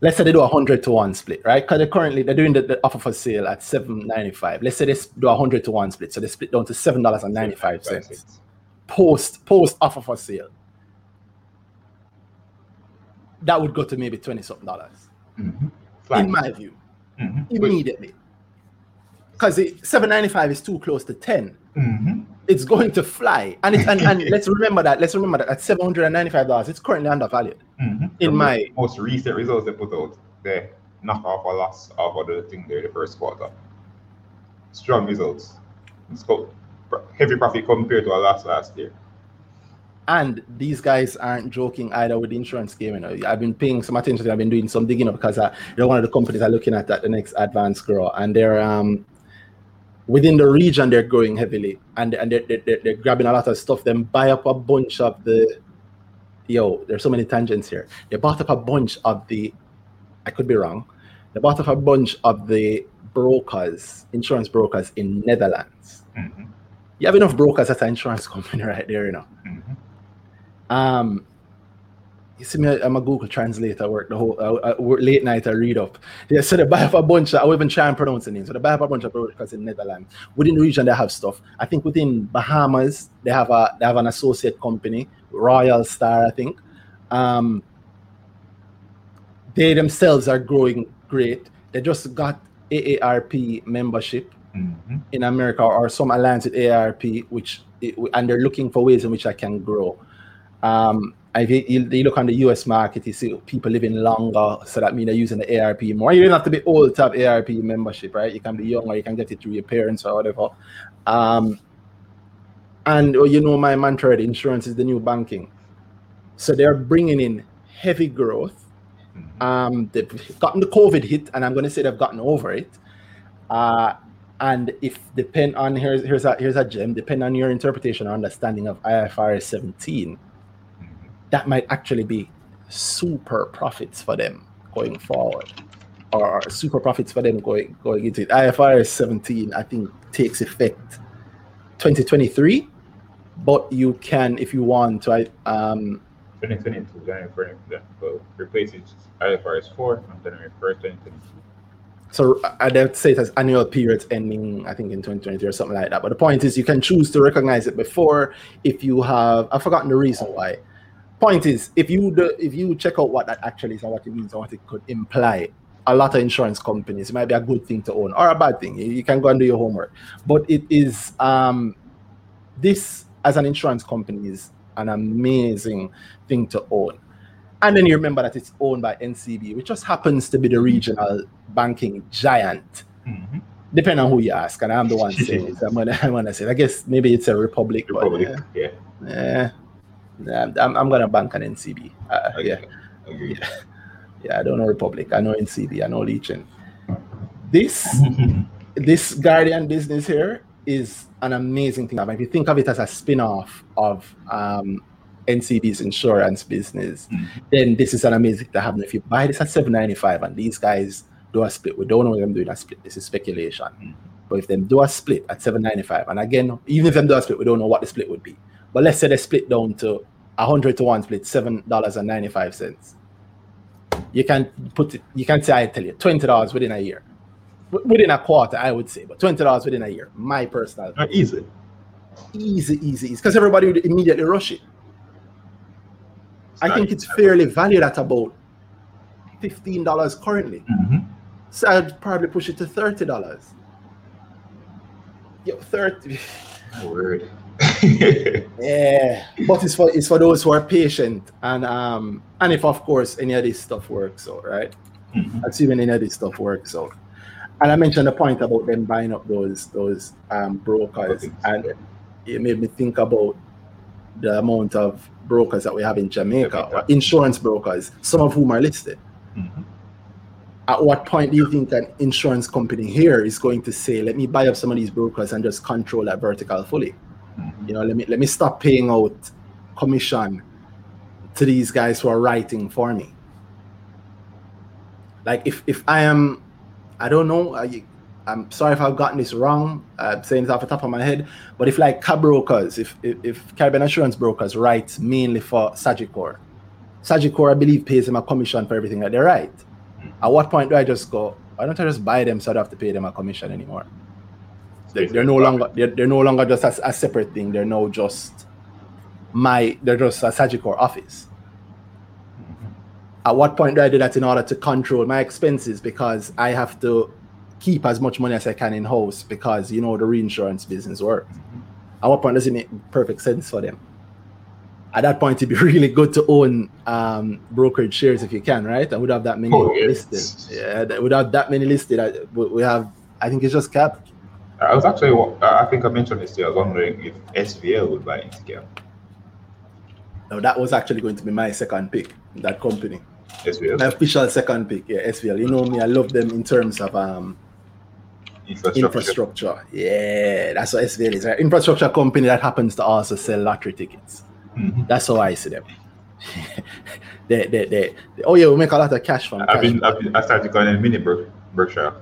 let's say they do a hundred to one split, right? Because they're currently they're doing the, the offer for sale at seven ninety five. Let's say they do a hundred to one split, so they split down to seven dollars and ninety five cents post post offer for sale. That would go to maybe twenty something dollars, Mhm. in my view, Mhm. immediately. Because seven ninety five is too close to ten. Mhm. It's going to fly, and it, and, and <laughs> let's remember that. Let's remember that at seven hundred and ninety five dollars, it's currently undervalued. Mhm. In The my- most recent results they put out, they knock off a loss of other thing there the first quarter. Strong results. It's got heavy profit compared to our last last year. And these guys aren't joking either with the insurance game. You know, I've been paying some attention. I've been doing some digging up because uh, you know, one of the companies I'm looking at at the next advanced grow, and they're um, within the region they're growing heavily, and and they're, they're, they're grabbing a lot of stuff. Then buy up a bunch of the. Yo, there's so many tangents here. They bought up a bunch of the. I could be wrong. They bought up a bunch of the brokers, insurance brokers in Netherlands. Mhm. You have enough brokers at an insurance <laughs> company right there, you know. Mhm. Um, you see me, I'm a Google translator. Work the whole I, I work late night. I read up. Yeah, so they buy up a bunch. Of, I won't even try and pronounce the name. So they buy up a bunch of brokers in Netherlands. Within the region, they have stuff. I think within Bahamas, they have a they have an associate company, Royal Star. I think. Um, they themselves are growing great. They just got AARP membership Mhm. in America or some alliance with AARP, which and they're looking for ways in which I can grow. Um, if you, you, you look on the US market, you see people living longer, so that means they're using the ARP more. You don't have to be old to have ARP membership, right? You can be young or you can get it through your parents or whatever. Um, and you know my mantra: insurance is the new banking. So they're bringing in heavy growth. Mhm. Um, they've gotten the COVID hit, and I'm going to say they've gotten over it. Uh, and if depend on here's here's a here's a gem, depend on your interpretation or understanding of IFRS 17, Mhm. That might actually be super profits for them going forward, or super profits for them going going into it. IFRS 17, I think, takes effect 2023, but you can, if you want to, I- um, 2022, January 1st, well, replace it IFRS 4 on January 1st, 2022. So I'd have to say it has annual periods ending, I think, in 2023 or something like that. But the point is, you can choose to recognize it before if you have. I've forgotten the reason why. Point is, if you do, if you check out what that actually is and what it means and what it could imply, a lot of insurance companies it might be a good thing to own or a bad thing. You, can go and do your homework. But it is um, this as an insurance company is an amazing thing to own. And then you remember that it's owned by NCB, which just happens to be the regional banking giant, Mhm. depending on who you ask. And I'm the one saying <laughs> it. I'm gonna, I'm gonna say, it. I guess maybe it's a republic, Republic, but yeah. yeah, yeah, I'm, I'm gonna bank on NCB. Uh, Agree. yeah, Agree. <laughs> yeah, I don't know republic. I know NCB. I know Legion. This <laughs> this Guardian business here is an amazing thing. If you think of it as a spin-off of um, NCB's insurance business, Mhm. then this is an amazing thing to have. If you buy this at 795 and these guys do a split, we don't know them doing a split. This is speculation. Mhm. But if them do a split at 795, and again, even if them do a split, we don't know what the split would be. But let's say they split down to a hundred to one split, seven dollars and ninety-five cents. You can put it, you can say I tell you, twenty dollars within a year. W- Within a quarter, I would say, but twenty dollars within a year. My personal Not easy. easy, easy, easy. Because everybody would immediately rush it. I think it's fairly valued at about fifteen dollars currently. Mhm. So I'd probably push it to thirty dollars. Yo, thirty. <laughs> Word. <laughs> Yeah, but it's for it's for those who are patient and um and if of course any of this stuff works out, right? Mhm. Assuming any of this stuff works out. And I mentioned the point about them buying up those those um brokers, and it made me think about the amount of brokers that we have in Jamaica, insurance brokers, some of whom are listed. Mhm. At what point do you think an insurance company here is going to say, "Let me buy up some of these brokers and just control that vertical fully"? Mhm. you know let me let me stop paying out commission to these guys who are writing for me. Like if if i am i don't know I, i'm sorry if i've gotten this wrong i'm saying this off the top of my head but if like car brokers if if, if caribbean insurance brokers write mainly for sagicor sagicor i believe pays them a commission for everything that they write. At what point do i just go why don't i just buy them so i don't have to pay them a commission anymore they're, they're no longer they're, they're no longer just a, a separate thing. They're now just my they're just a Sagicor office. At what point do I do that in order to control my expenses? Because I have to keep as much money as I can in house because you know the reinsurance business works. At what point does it make perfect sense for them? At that point, it'd be <laughs> really good to own um, brokerage shares if you can, right? And would have that many Oh, yes. listed. Yeah, that- without that many listed, I, we we have. I think it's just cap. I was actually, I think I mentioned this to you. I was wondering if SVL would buy Inticam. Now that was actually going to be my second pick. That company, SVL. my official second pick. Yeah, SVL. You know me, I love them in terms of um infrastructure. infrastructure. Yeah, that's what SVL is. Right? Infrastructure company that happens to also sell lottery tickets. Mhm. That's how I see them. <laughs> they, they, they, oh yeah, we make a lot of cash from. I've cash. been, I've been, I started calling them mini Berk, Berkshire.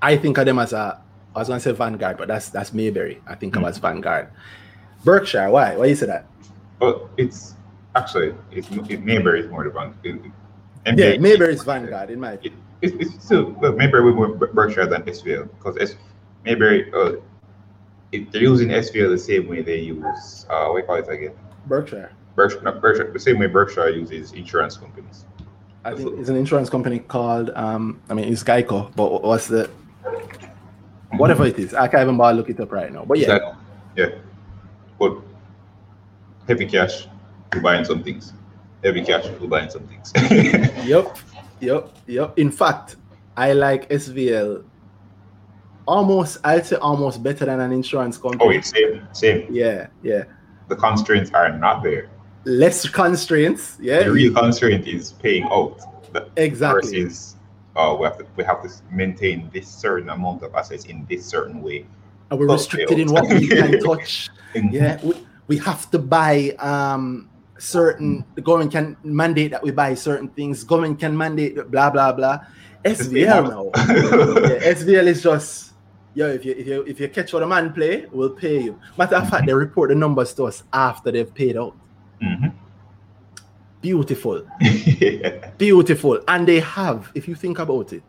I think of them as a. I was gonna say Vanguard, but that's that's Mayberry. I think Mm. as Vanguard. Berkshire. Why? Why you say that? But it's actually, it's it, Mayberry is more the Vanguard. Yeah, Mayberry is Vanguard in my. It, it's, it's still, well, Mayberry with more Berkshire than SVL because S, Mayberry, uh, it, they're using SVL the same way they use, uh, what do you call it again? Berkshire. Berkshire, not Berkshire, the same way Berkshire uses insurance companies. I think it's an insurance company called um I mean it's Geico, but what's the whatever it is. I can't even bother look it up right now. But yeah, That- yeah. But heavy cash, we're buying some things. Heavy cash, we're buying some things. <laughs> yep, yep, yep. In fact, I like SVL almost I'd say almost better than an insurance company. oh, it's same, same. yeah, yeah. The constraints are not there. Less constraints. Yeah, The real constraint is paying out. Exactly. Versus, uh, we have to we have to maintain this certain amount of assets in this certain way. And we're Oh, restricted in what we can <laughs> touch. Yeah, we, we have to buy um certain the government can mandate that we buy certain things, government can mandate blah blah blah. SVL now. yeah, SVL is just yo. If you if you if you catch what a man play, we'll pay you. Matter of fact, they report the numbers to us after they've paid out. Mhm. Beautiful, <laughs> Yeah. beautiful, and they have. If you think about it,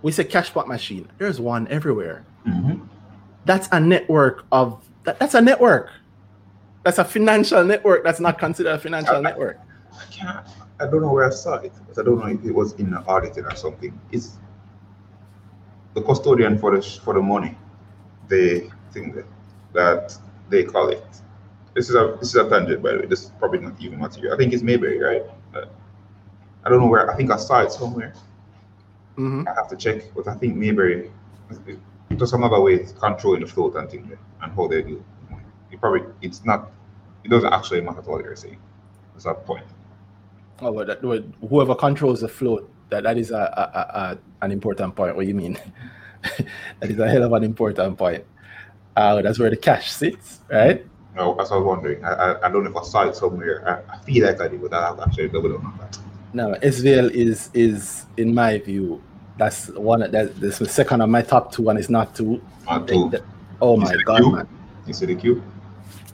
we say cash pot machine. There's one everywhere. Mhm. That's a network of. That, that's a network. That's a financial network. That's not considered a financial network. I can't. I don't know where I saw it. But I don't know if it was in the auditing or something. It's the custodian for the for the money. They think that that they call it. This is a this is a tangent by the way. This is probably not even material. I think it's Mayberry, right? But I don't know where. I think I saw it somewhere. Mhm. I have to check, but I think Mayberry. There's another way of controlling the float and things and how they do. It probably it's not. It doesn't actually matter what they're saying. That's that point. Oh, but that, but whoever controls the float, that, that is a, a, a, a an important point. What you mean? <laughs> that is a hell of an important point. Uh, that's where the cash sits, right? No, as I was wondering, I, I, I don't know if I saw it somewhere. I, I feel like I did, but I have to actually double down on that. No, SVL is is in my view, that's one that this was second on my top two, and it's not two. On two. That- oh You my god, queue? man! You see the queue?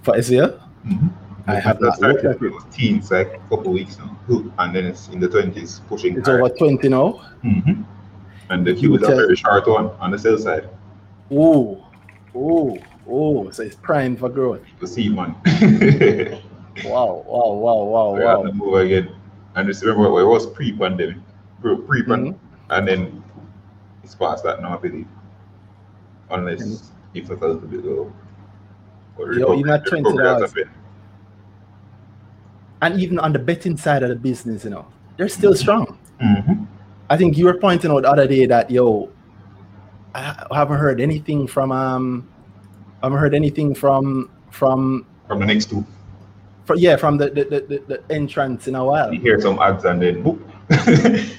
For SVL, Mm-hmm. I have not looked at it. Teens like a couple weeks now, and then it's in the twenties, pushing. It's over twenty now. hmm And the queue You is a very short one on the sales side. Ooh, ooh, ooh! So it's prime for growth. The seed man. <laughs> Wow, wow, wow, wow, have wow. to move again. And just remember, it was pre-pandemic, pre- pre-pandemic, Mhm. and then It's past that now, I believe. Unless if it's a little bit low. Yo, recovery- even at $20 recovery has happened. And even on the betting side of the business, you know, they're still strong. Mhm. I think you were pointing out the other day that yo, I haven't heard anything from um, I haven't heard anything from from, From the next two, from yeah from the the, the, the the entrance in a while. you hear some ads and then boop. <laughs>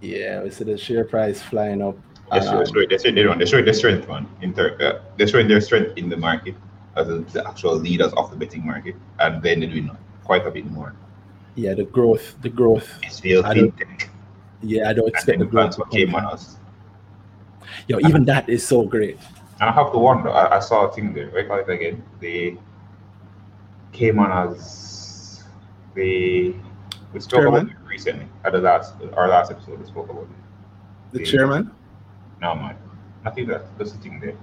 Yeah, we see the share price flying up. Show, Um, show, they show, they don't, they show their strength, man. In ter- uh, they're showing their strength in the market as the actual leaders of the betting market, and then they're doing quite a bit more. yeah, the growth, the growth. SVL I FinTech, Yeah, I don't expect then the growth came on us. Yo, even that is so great. And I have to wonder, I, I saw a thing there, right? it again, they came on as they we spoke about Chairman? it recently at the last our last episode. We spoke about it. The Yeah. chairman. No man, nothing that that's the thing there.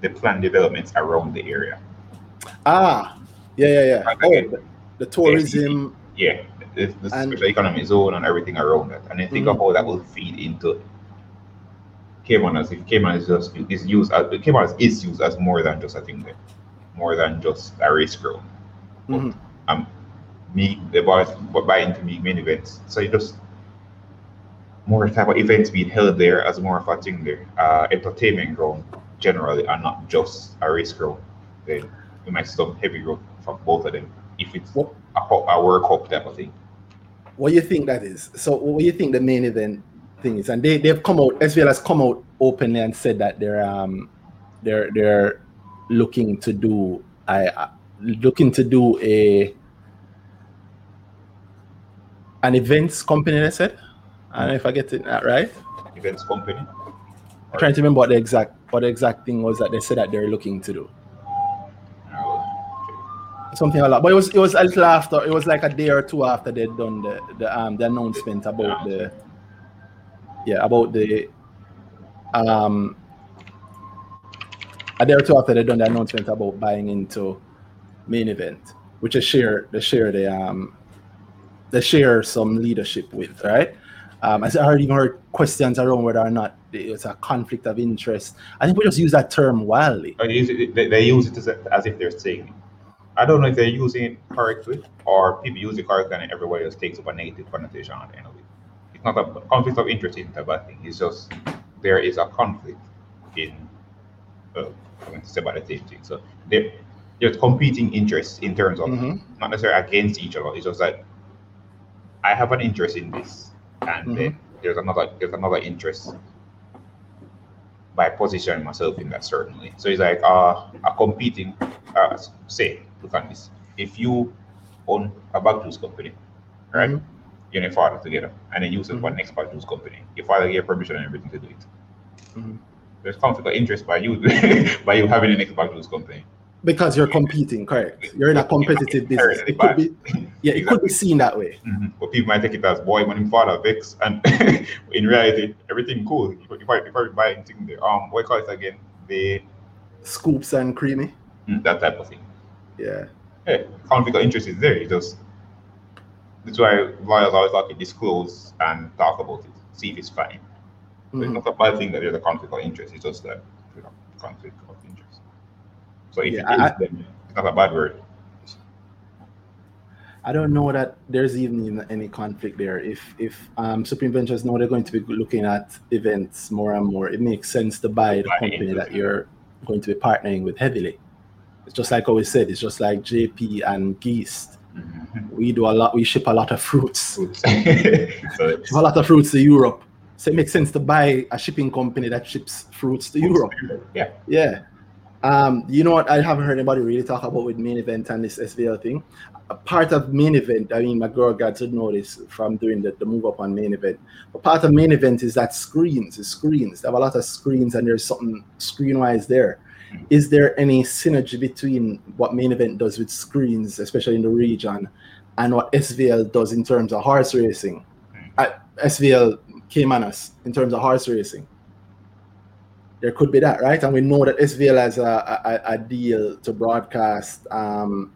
The plan developments around the area. Ah, yeah, yeah, yeah. Right, Oh, again. the, the tourism. Yeah, the, the And- special economic zone and everything around that. And then think of Mhm. how that will feed into Caymanas if Cayman is just is used as Cayman is- is used as more than just a thing there, more than just a race ground. Mhm. Um, me the boys buy into me main events, so you just more type of events being held there as more of a thing there, uh, entertainment ground generally, and not just a race ground. Then we might some heavy growth from both of them if it's What- a, a World Cup type of thing. What do you think that is? So, what do you think the main event thing is? And they they've come out. SVL has come out openly and said that they're um they're they're looking to do I uh, looking to do a an events company. They said. I don't know if I get it that right. Events company. I'm trying to remember what the exact what the exact thing was that they said that they're looking to do. Something like that. But it was it was a little after. It was like a day or two after they'd done the the um the announcement about the yeah about the um a day or two after they'd done the announcement about buying into main event, which is share they share the um they share some leadership with, right? Um, I even heard questions around whether or not it's a conflict of interest. I think we just use that term wildly. They use it, they, they use it as, as if they're saying. I don't know if they're using it correctly or people use it correctly and everybody else takes up a negative connotation of it. It's not a conflict of interest bad thing. It's just there is a conflict in uh, I'm going to say about the same thing. So there there's competing interests in terms of Mhm. not necessarily against each other. It's just that I have an interest in this, and then there's another there's another interest by positioning myself in that certainly. So it's like uh, a competing. Uh, say, look at this. If you own a bag juice company, right? Mhm. You and your father together, and then you use it for Mhm. next bag juice company. Your father gave permission and everything to do it. Mhm. There's conflict of interest by you <laughs> by you having the next bag juice company. Because you're competing, correct? You're in a competitive business. It could be, <laughs> yeah, it could be seen that way. Mhm. But people might take it as boy when him father vex, and <laughs> in reality, everything cool. You you probably, you probably buy anything there. Um, what call it again? The Scoops and creamy. mm, that type of thing. Yeah. Yeah, conflict of interest is there. You just that's why lawyers always like to disclose and talk about it, see if it's fine. So it's not a bad thing that there's a conflict of interest. It's just that you know, conflict of interest. So if Yeah, it is, I- then it's not a bad word. I don't know that there's even any conflict there. If if um, Supreme Ventures know they're going to be looking at events more and more, it makes sense to buy the company that you're going to be partnering with heavily. It's just like always said. It's just like JP and Geest. Mhm. We do a lot. We ship a lot of fruits. Fruits. <laughs> so a lot of fruits to Europe. So it makes sense to buy a shipping company that ships fruits to Europe. Yeah. Yeah. Um, you know what? I haven't heard anybody really talk about with main event and this SVL thing. A part of main event, I mean, my girl got to know this from doing the, the move up on main event. But part of main event is that screens, is screens. They have a lot of screens and there's something screen wise there. Is there any synergy between what main event does with screens, especially in the region, and what SVL does in terms of horse racing? Uh, SVL came on us in terms of horse racing there could be that, right? And we know that SVL has a, a, a deal to broadcast um,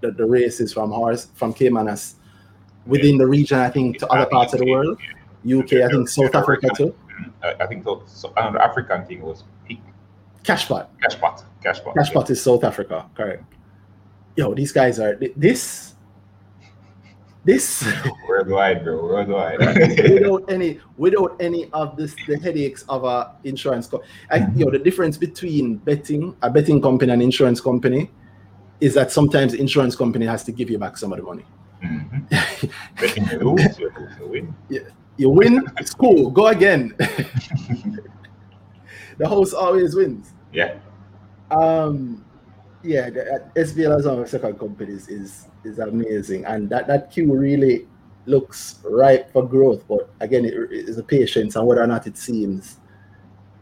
the, the races from horse from Caymanas within the region. I think to other parts of the world, UK, I think South Africa too. I, think so, so African thing was Peak Cashpot. Cashpot. Cashpot. Cashpot is South Africa, correct. Yo, these guys are this this <laughs> Worldwide, bro. Worldwide. <laughs> without any without any of this the headaches of a insurance co- I, you know the difference between betting a betting company and insurance company is that sometimes insurance company has to give you back some of the money Mhm. Betting <laughs> you lose, you win. you win it's cool go again the host always wins Yeah. um yeah the, uh, SBL as our second companies is is amazing and that that queue really looks ripe for growth but again it is a patience and whether or not it seems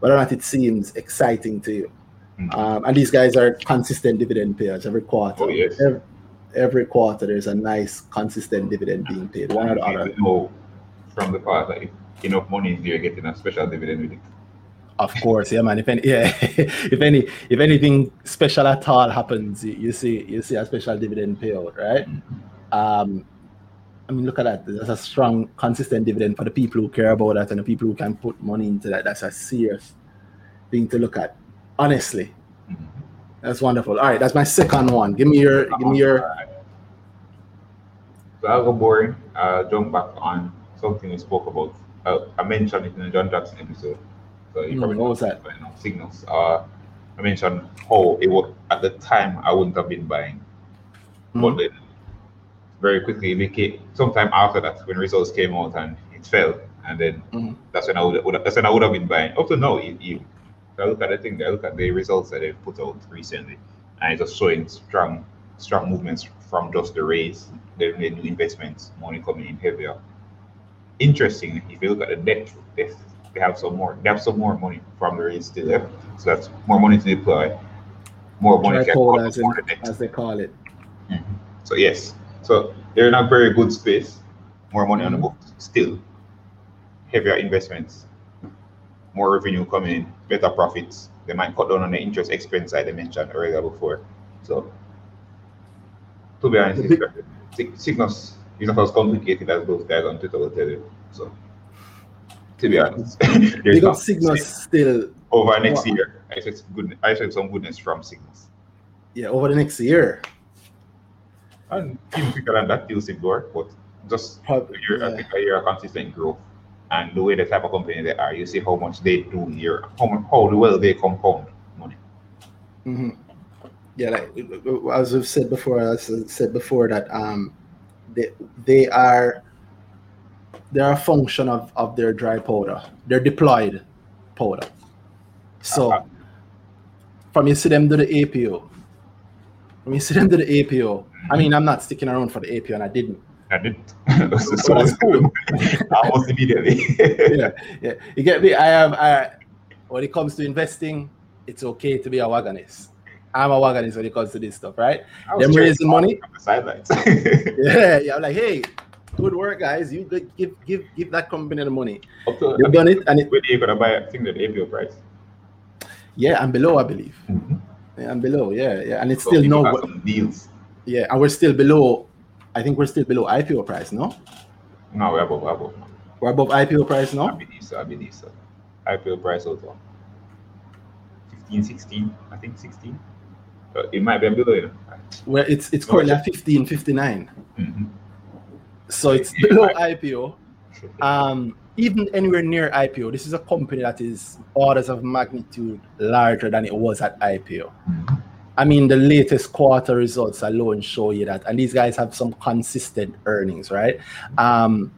whether or not it seems exciting to you Mhm. um, and these guys are consistent dividend payers every quarter Oh, yes. every, every quarter there's a nice consistent dividend being paid one or the other You know from the that if enough money is there, getting a special dividend with it. Of course, yeah, man. If any, <laughs> yeah, if any, if anything special at all happens, you, you see, you see a special dividend payout, right? Um, I mean, look at that. That's a strong, consistent dividend for the people who care about that and the people who can put money into that. That's a serious thing to look at. Honestly, Mhm. that's wonderful. All right, that's my second one. Give me your, give me your. So I'll go boring. I'll jump back on something we spoke about. Uh, I mentioned it in the John Jackson episode. So you Hmm, probably what was that? but, Sygnus. Uh, I mentioned how it was at the time I wouldn't have been buying, but Mhm. then very quickly it became sometime after that when results came out and it fell, and then Mhm. that's when I would, would that's when I would have been buying. Up to now, you, you I look at the thing, I look at the results that they've put out recently, and it's just showing strong, strong movements from just the raise. They've made new investments, money coming in heavier. Interesting, if you look at the debt, they, they have some more, they have some more money from the raise still left. So that's more money to deploy, more money can Tripod, come as, in, debt. as they call it. So yes, so they're in a very good space. More money on the Mhm. books, still heavier investments, more revenue coming in, better profits. They might cut down on the interest expense side I mentioned earlier before. So to be honest, The big- it's- is not as complicated as those guys on Twitter will tell you. So to be honest, Big up Sygnus still, over next Wow. year. I expect good. I expect some goodness from Sygnus. yeah, over the next year. And even quicker than that, deal still work, but just Prob- a year, I think a year of consistent growth. And the way the type of company they are, you see how much they do here, how, how well they compound money. hmm Yeah, like as we've said before, as I said before that um, they they are they are a function of of their dry powder, their deployed powder. So Uh-huh. from you see them do the APO, from you see them do the APO. I mean, I'm not sticking around for the APO, and I didn't. I did. <laughs> so, so that's cool. <laughs> almost immediately. yeah, yeah. You get me? I have. I, when it comes to investing, it's okay to be a wagonist. I'm a wagonist when it comes to this stuff, right? I was Them raising money. the sidelines. <laughs> Yeah, yeah. I'm like, hey, good work, guys. You give give give that company the money. To, You've done it, and it you're gonna buy a thing that APO price. yeah, and below, I believe. Mm-hmm. Yeah, and below, yeah, yeah, and it's So still no, deals. yeah, and we're still below. I think we're still below IPO price, no? No, we're above, we're above. We're above IPO price I now. believe so. I believe so. IPO price of 15, 16, I think 16. Uh, it might be below, you know. Where it's it's currently at 15, 59. Mhm. So it's below IPO. Um, even anywhere near IPO, this is a company that is orders of magnitude larger than it was at IPO. I mean, the latest quarter results alone show you that, and these guys have some consistent earnings, right? Um,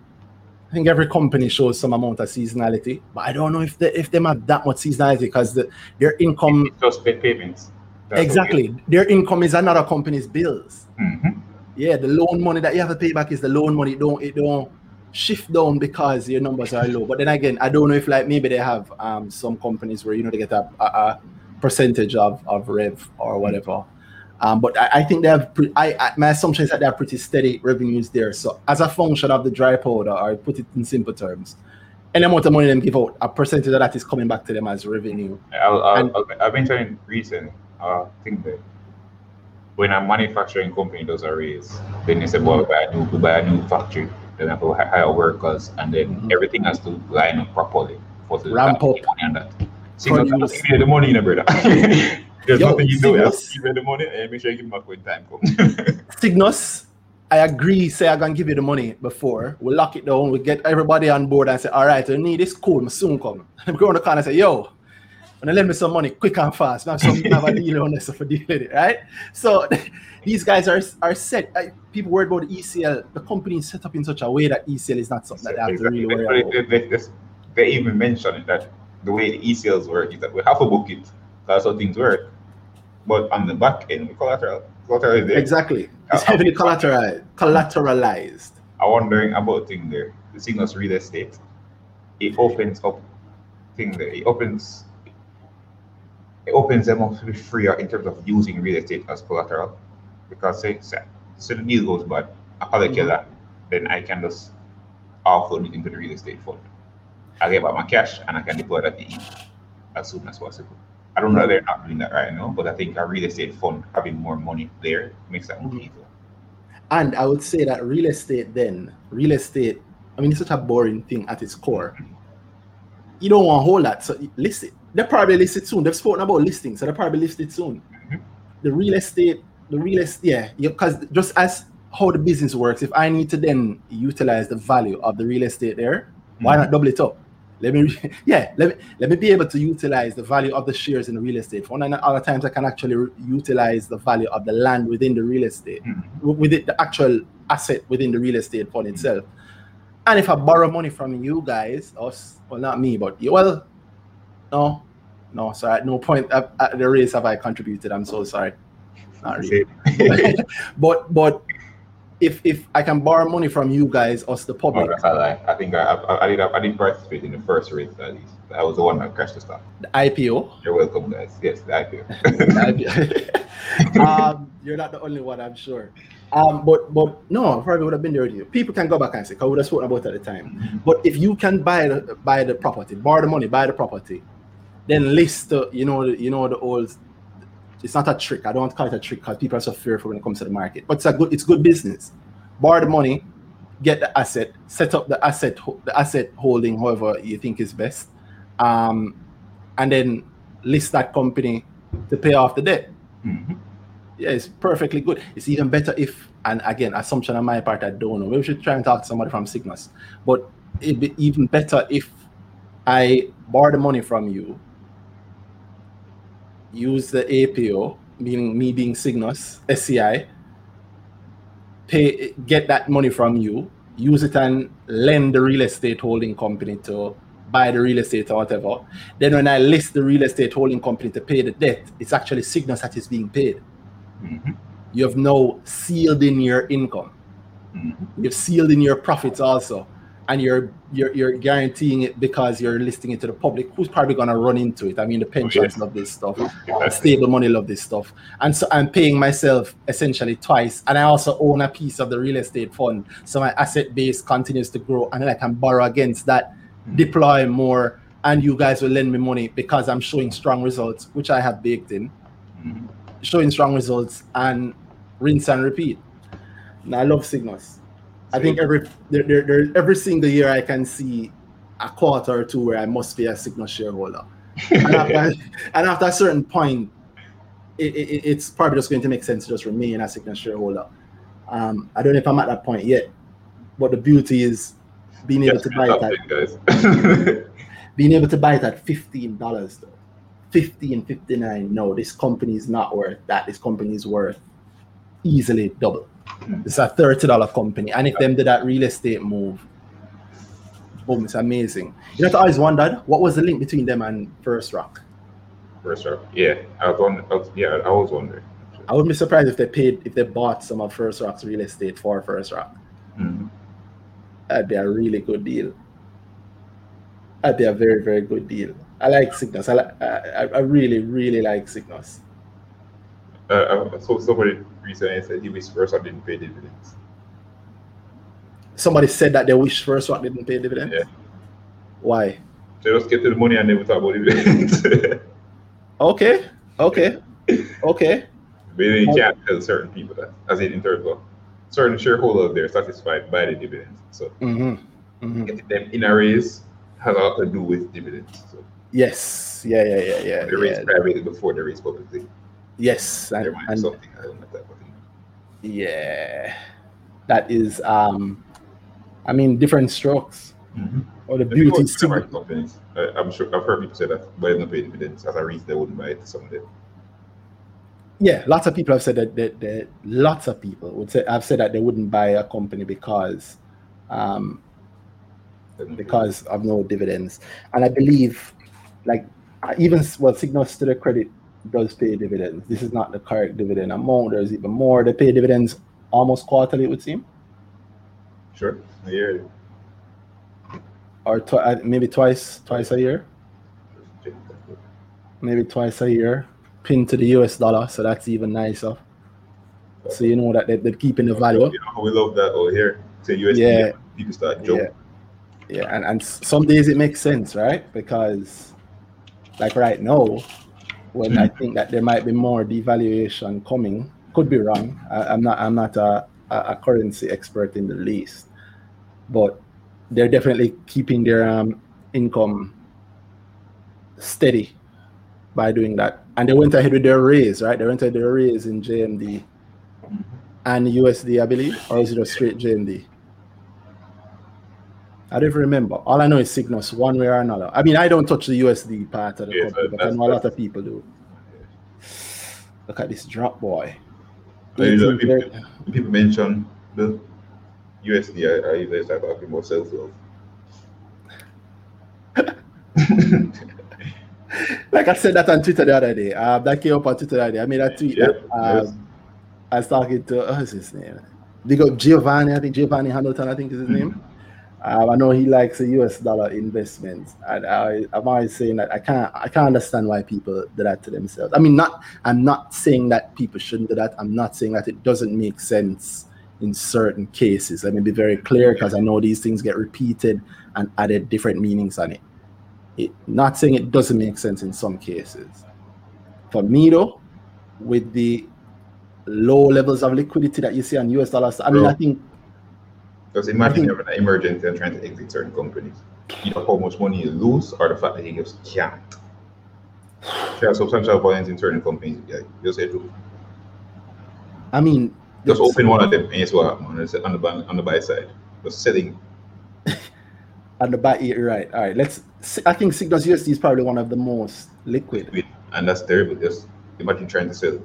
I think every company shows some amount of seasonality, but I don't know if they if they have that much seasonality because the, their income It's just pay payments. That's exactly their income is another company's bills. okay. Yeah, the loan money that you have to pay back is the loan money. It don't it don't shift down because your numbers are low. But then again, I don't know if like maybe they have um some companies where you know they get a, a, a percentage of of rev or whatever. Um, but I, I think they have. Pre- I, I my assumption is that they have pretty steady revenues there. So as a function of the dry powder, or put it in simple terms, any amount of money them give out, a percentage of that is coming back to them as revenue. I'll, I'll, And- I've mentioned recently, uh, think that when a manufacturing company does a raise, then they say, well, we buy a new, we buy a new factory, then we have to hire workers, and then Mhm. everything has to line up properly for to Ramp up. on that. Sygnus Produce. have give you the money, you know, brother. <laughs> There's Yo, nothing you do. You have to Sygnus- give me the money and make sure you give them back when time comes. <laughs> Sygnus, I agree, say I'm gonna give you the money before. We lock it down, we get everybody on board and say, all right, I need this cool, I soon come. I'm going to the corner and say, yo, when lend me some money quick and fast. Have some have a deal on this for deal with it, right? So <laughs> these guys are are set. I, people worried about the ECL. The company is set up in such a way that ECL is not something that they have to Exactly. really worry They, about. they, they, they, even mentioned that the way the ECLs work is that we have to book it. That's how things work. But on the back end, we collateral. Collateral is there. Exactly. It's Uh, heavily collateralized. Collateralized. I'm wondering about thing there. The Sygnus real estate. It opens up thing there. It opens it opens them up to be freer in terms of using real estate as collateral. Because say say, say the deal goes bad, I call it Mhm. killer, then I can just offload it into the real estate fund. I get back my cash and I can deploy that in as soon as possible. I don't know that they're not doing that right now, but I think a real estate fund having more money there makes that more Mhm. easier. And I would say that real estate then, real estate, I mean, it's such a boring thing at its core. You don't want to hold that. So list it. They'll probably list it soon. They've spoken about listing, so they'll probably list it soon. Mhm. The real estate, the real estate, yeah, because just as how the business works, if I need to then utilize the value of the real estate there, why not double it up? Let me, <laughs> yeah, let me let me be able to utilize the value of the shares in the real estate fund, and other times I can actually re- utilize the value of the land within the real estate Mhm. with it, the actual asset within the real estate fund itself. And if I borrow money from you guys, us, well, not me, but you, well, no, no, sorry, at no point at, at the race have I contributed. I'm so sorry. Not really. <laughs> but but if if I can borrow money from you guys, us the Oh, public, a lie. I think I, I, I did I did participate in the first race at least. I was the one that crashed the stock. the IPO, You're welcome, guys. Yes, the IPO. <laughs> <laughs> um, you're not the only one, I'm sure. Um, but but no, probably would have been there with you. People can go back and say, we would have spoken about it at the time. But if you can buy the buy the property, borrow the money, buy the property, then list the you know the, you know the old. It's not a trick. I don't want to call it a trick because people are so fearful when it comes to the market. But it's a good it's good business. Borrow the money, get the asset, set up the asset the asset holding however you think is best, um, and then list that company to pay off the debt Mhm. yeah, it's perfectly good. It's even better if, and again, assumption on my part, I don't know. Maybe we should try and talk to somebody from Sygnus. But it'd be even better if I borrow the money from you, use the APO, meaning me being Sygnus, SCI, pay get that money from you, use it and lend the real estate holding company to buy the real estate or whatever. Then when I list the real estate holding company to pay the debt, it's actually Sygnus that is being paid Mhm. you have now sealed in your income. Mhm. You've sealed in your profits also, and you're you're you're guaranteeing it because you're listing it to the public, who's probably gonna run into it. I mean, the pensions yes. love this stuff, Exactly. stable money love this stuff, and so I'm paying myself essentially twice, and I also own a piece of the real estate fund, so my asset base continues to grow, and then I can borrow against that, deploy more, and you guys will lend me money because I'm showing strong results, which I have baked in Mhm. showing strong results and rinse and repeat. And I love Sygnus. I think every there, there, every single year I can see a quarter or two where I must be a Sygnus shareholder. and, after, <laughs> and after a certain point, it, it, it's probably just going to make sense to just remain a Sygnus shareholder. Um, I don't know if I'm at that point yet, but the beauty is being able to buy it at <laughs> being able to buy it at fifteen dollars though. 15 59 no this company is not worth that this company is worth easily double it's a 30 dollar company. And if them did that real estate move boom it's amazing. You know what i always wondered what was the link between them and first rock? First Rock, Yeah, I was wondering. I was, yeah, I was wondering. i wouldn't be surprised if they paid if they bought some of first rock's real estate for first rock. Mhm. that'd be a really good deal. That'd be a very very good deal. I like Sygnus. I like I, I- I really really like Sygnus. Uh, I saw somebody recently said he wished First Rock didn't pay dividends. somebody said that they wish first rock didn't pay dividends Yeah. why So just get to the money and never talk about dividends. <laughs> Okay, okay, okay. Maybe you can't tell certain people that, as in, in terms of certain shareholders, they're satisfied by the dividends. So Mm-hmm. Mm-hmm. getting them in a raise has a lot to do with dividends. So Yes, yeah, yeah, yeah, yeah. they raise yeah. privately before they raise publicly. Yes, and, and something I don't know that, yeah, that is um, I mean different strokes Mhm. or the beauty. with sig- companies, I, I'm sure I've heard people say that, but they don't pay dividends as a reason they wouldn't buy it. Some of them. yeah, lots of people have said that, that, that lots of people would say I've said that they wouldn't buy a company because um, They don't pay. because of no dividends. And I believe, like, even well, Sygnus to the credit does pay dividends. This is not the correct dividend amount. There's even more. They pay dividends almost quarterly, it would seem, sure, I hear you. or tw- uh, maybe twice, twice a year, maybe twice a year, pinned to the US dollar. So that's even nicer. So you know that they, they're keeping the value. You know we love that over here. Say USD, Yeah. people start jumping. Yeah, and, and some days it makes sense, right? Because, like right now, when I think that there might be more devaluation coming, could be wrong. I, I'm not. I'm not a, a, a currency expert in the least, but they're definitely keeping their um, income steady by doing that. And they went ahead with their raise, right? They went ahead with their raise in JMD and USD, I believe, or is it a straight JMD? I don't even remember. All I know is Sygnus, one way or another. I mean, I don't touch the USD part of the Yeah, company, but I know a lot of people do. Look at this drop, boy. I usually 18 people, people mention the USD, I, I usually start talking about love. <laughs> like I said that on Twitter the other day. Uh, that came up on Twitter the other day. I made a tweet Yeah, that um, yes. I was talking to, uh, what's his name? They up Giovanni, I think Giovanni Hamilton, I think is his name. Um, I know he likes the US dollar investments, and I, I'm always saying that I can't, I can't understand why people do that to themselves. I mean, not, I'm not saying that people shouldn't do that. I'm not saying that it doesn't make sense in certain cases. Let me be very clear because I know these things get repeated and added different meanings on it. it. Not saying it doesn't make sense in some cases. For me though, with the low levels of liquidity that you see on US dollars, I mean, Bro. I think Because imagine think- having an emergency and trying to exit certain companies. You know how much money you lose or the fact that you just can't. Have substantial volumes in certain companies, yeah, just say to I mean, just open one of them and it's what happen on the, on the, buy- on the buy side. Just selling <laughs> on the buy, You're right. All right. Let's. I think Sygnus USD is probably one of the most liquid. with, and that's terrible. Just imagine trying to sell.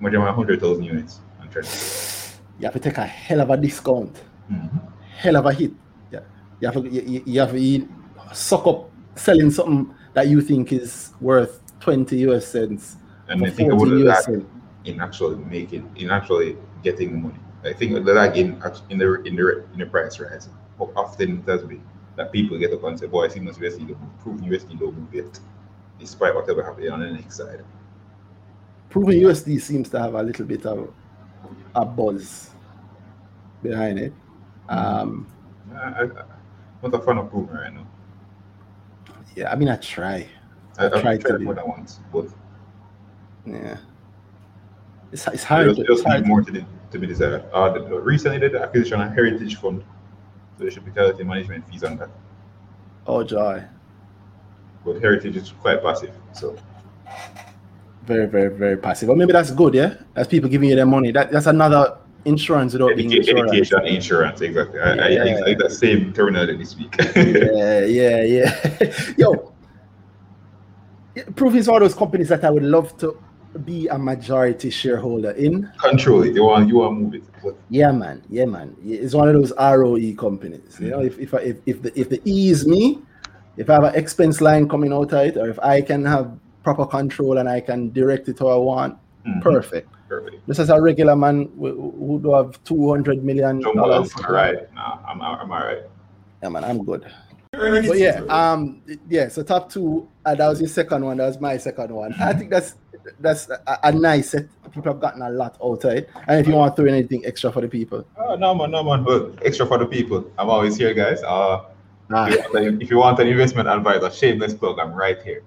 Imagine 100,000 units and trying to sell. You have to take a hell of a discount, Mhm. hell of a hit. Yeah. You have to. You, you- have to suck up selling something that you think is worth twenty US cents And I think about US that in actually making, in actually getting the money. I think that like in the in the in the price rise, how often it has been that people get up and say, "Boy, I see much USD don't prove USD don't move yet," despite whatever happening on the next side. Proven USD seems to have a little bit of a buzz behind it. Um, I, I, I'm not a fan of Proven right now. yeah, I mean, I try. I, tried tried, to be. more than once, but Yeah, it's, it's hard. there's it's hard more to, be- to be desired. Uh, the, the- recently, did the acquisition of Heritage Fund, so there should be quality management fees on that. Oh joy. But Heritage is quite passive, so Very, very, very passive. But maybe that's good, yeah. That's people giving you their money. That that's another insurance without being Educa- insurance. education, insurance, exactly. I, I, I Yeah. like that same terminology this week. Yeah, yeah, yeah. <laughs> Yo, Proof is one of those companies that I would love to be a majority shareholder in. Control it. You want you want to move it. Yeah, man. Yeah, man. It's one of those ROE companies. You know, if if I, if if the if the E is me, if I have an expense line coming out of it, or if I can have proper control and I can direct it how I want, Mhm. perfect. Perfect. Just as a regular man who who do have two hundred million Jump on dollars. for the ride. Nah, I'm I'm all right. Yeah, man, I'm good. But yeah, um, yeah. So top two, uh, that was your second one. That was my second one. I think that's that's a, a nice set. People have gotten a lot out of it. And if you want to throw anything extra for the people, Oh no man, no man. But extra for the people. I'm always here, guys. Uh, ah, if, you want an- if you want an investment advisor, shameless plug. I'm right here.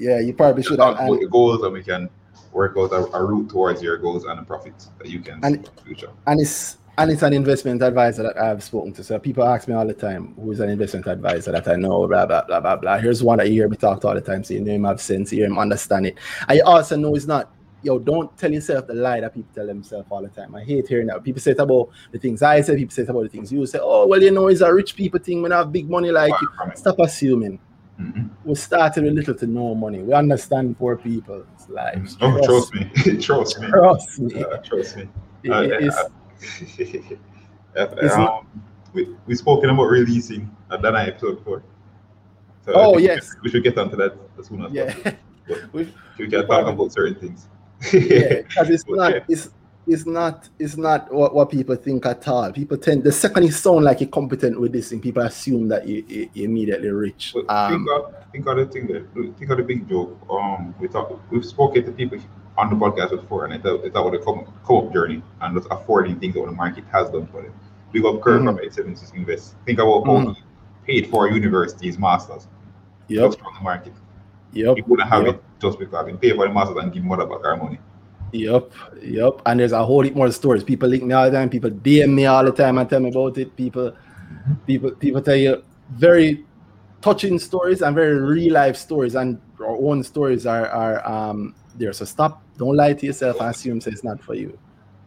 yeah, you probably should. Talk And, about and, goals, and we can work out a, a route towards your goals and the profits that you can And- in the future. and it's and it's an investment advisor that I've spoken to. So people ask me all the time, who's an investment advisor that I know, blah, blah, blah, blah, blah. Here's one that you hear me talk to all the time, so you know him have sense, you hear him understand it. I also know it's not, yo, don't tell yourself the lie that people tell themselves all the time. I hate hearing that. People say it about the things I say, people say it about the things you say. Oh, well, you know, it's a rich people thing when I have big money like you. Stop assuming. Mm-hmm. We started with little to no money. We understand poor people's lives. Oh, trust, trust me. <laughs> trust me. Trust me. Uh, trust me. Uh, <laughs> it's, um, we we spoken about releasing I episode four. So oh yes, we should get onto that as soon as yeah. possible. <laughs> we, we can talk about certain things. yeah, because it's not yeah. it's it's not it's not what, what people think at all. People tend the second you sound like you're competent with this thing, people assume that you, you are immediately rich. Um, think of think of the thing that think of the big joke. Um, we talk we've spoken to people on the podcast before, and it's, it's about the come, come up journey and just affording things that the market has done for them. Big up Kirk mm-hmm. from 876 Invest. Think about how mm-hmm. he paid for universities, masters yep. just from the market. Yep. He wouldn't have yep. it just because he paid for the masters and give mother back our money. Yep, yep. And there's a whole heap more stories. People link me all the time. People DM me all the time and tell me about it. People, people, people tell you very touching stories and very real life stories, and our own stories are are um there. So stop don't lie to yourself and assume it's not for you.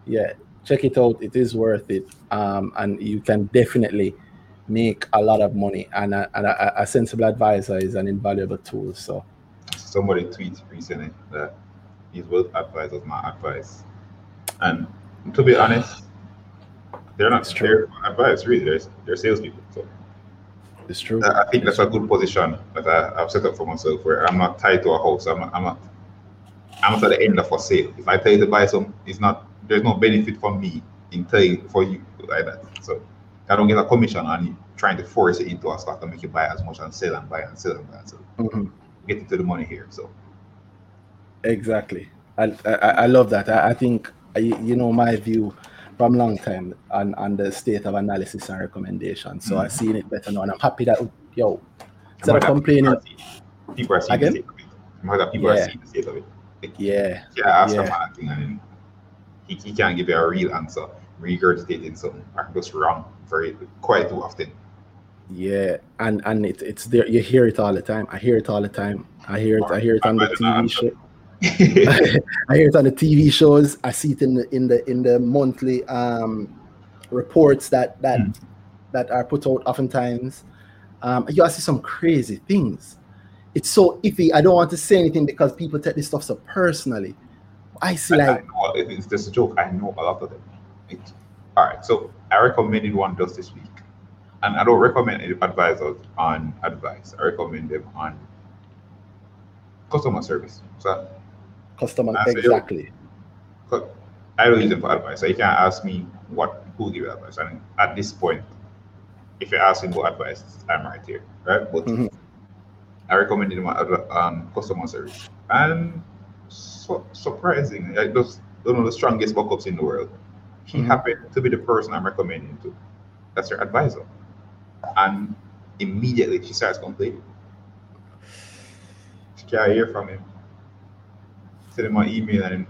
Yeah, check it out. It is worth it. Um, and you can definitely make a lot of money. And a, and a, a sensible advisor is an invaluable tool. So somebody tweeted recently that his wealth advisors my advice. And to be honest, they're not true advice really. They're, they're salespeople. So it's true. I think that's a good position that I, have set up for myself where I'm not tied to a house. I'm not, I'm not I'm not at the end of a sale. If I tell you to buy some, it's not there's no benefit for me in telling for you like that. So I don't get a commission on trying to force it into a stock and make you buy as much and sell and buy and sell and buy and sell. Mm-hmm. Get into the money here. So exactly. I I, I love that. I, I think you know my view from long time on, on the state of analysis and recommendation. So mm-hmm. I've seen it better now, and I'm happy that yo instead of complaining. People are seeing again? the state of it. People yeah. are seeing the state of it. Yeah. Yeah, ask yeah. him anything and he, he can't give you a real answer, regurgitating something or just wrong very quite too often. Yeah, and and it, it's there. You hear it all the time. I hear it all the time. I hear it. I hear it on the TV show. <laughs> I hear it on the TV shows. I see it in the in the in the monthly um, reports that that mm. that are put out oftentimes. Um, you see some crazy things it's so iffy. I don't want to say anything because people take this stuff so personally. I see like I know, it's just a joke. I know a lot of them. It, all right, so I recommended one just this week, and I don't recommend advisors on advice. I recommend them on customer service. So customer exactly. I don't use them for advice. So you can't ask me what who give advice. And at this point, if you're asking for advice, I'm right here, right? But mm-hmm I recommended him um, customer service. And so, surprisingly, I just one of the strongest backups in the world. He mm-hmm. happened to be the person I'm recommending to. That's her advisor. And immediately she starts complaining. She can't hear from him. Send him an email and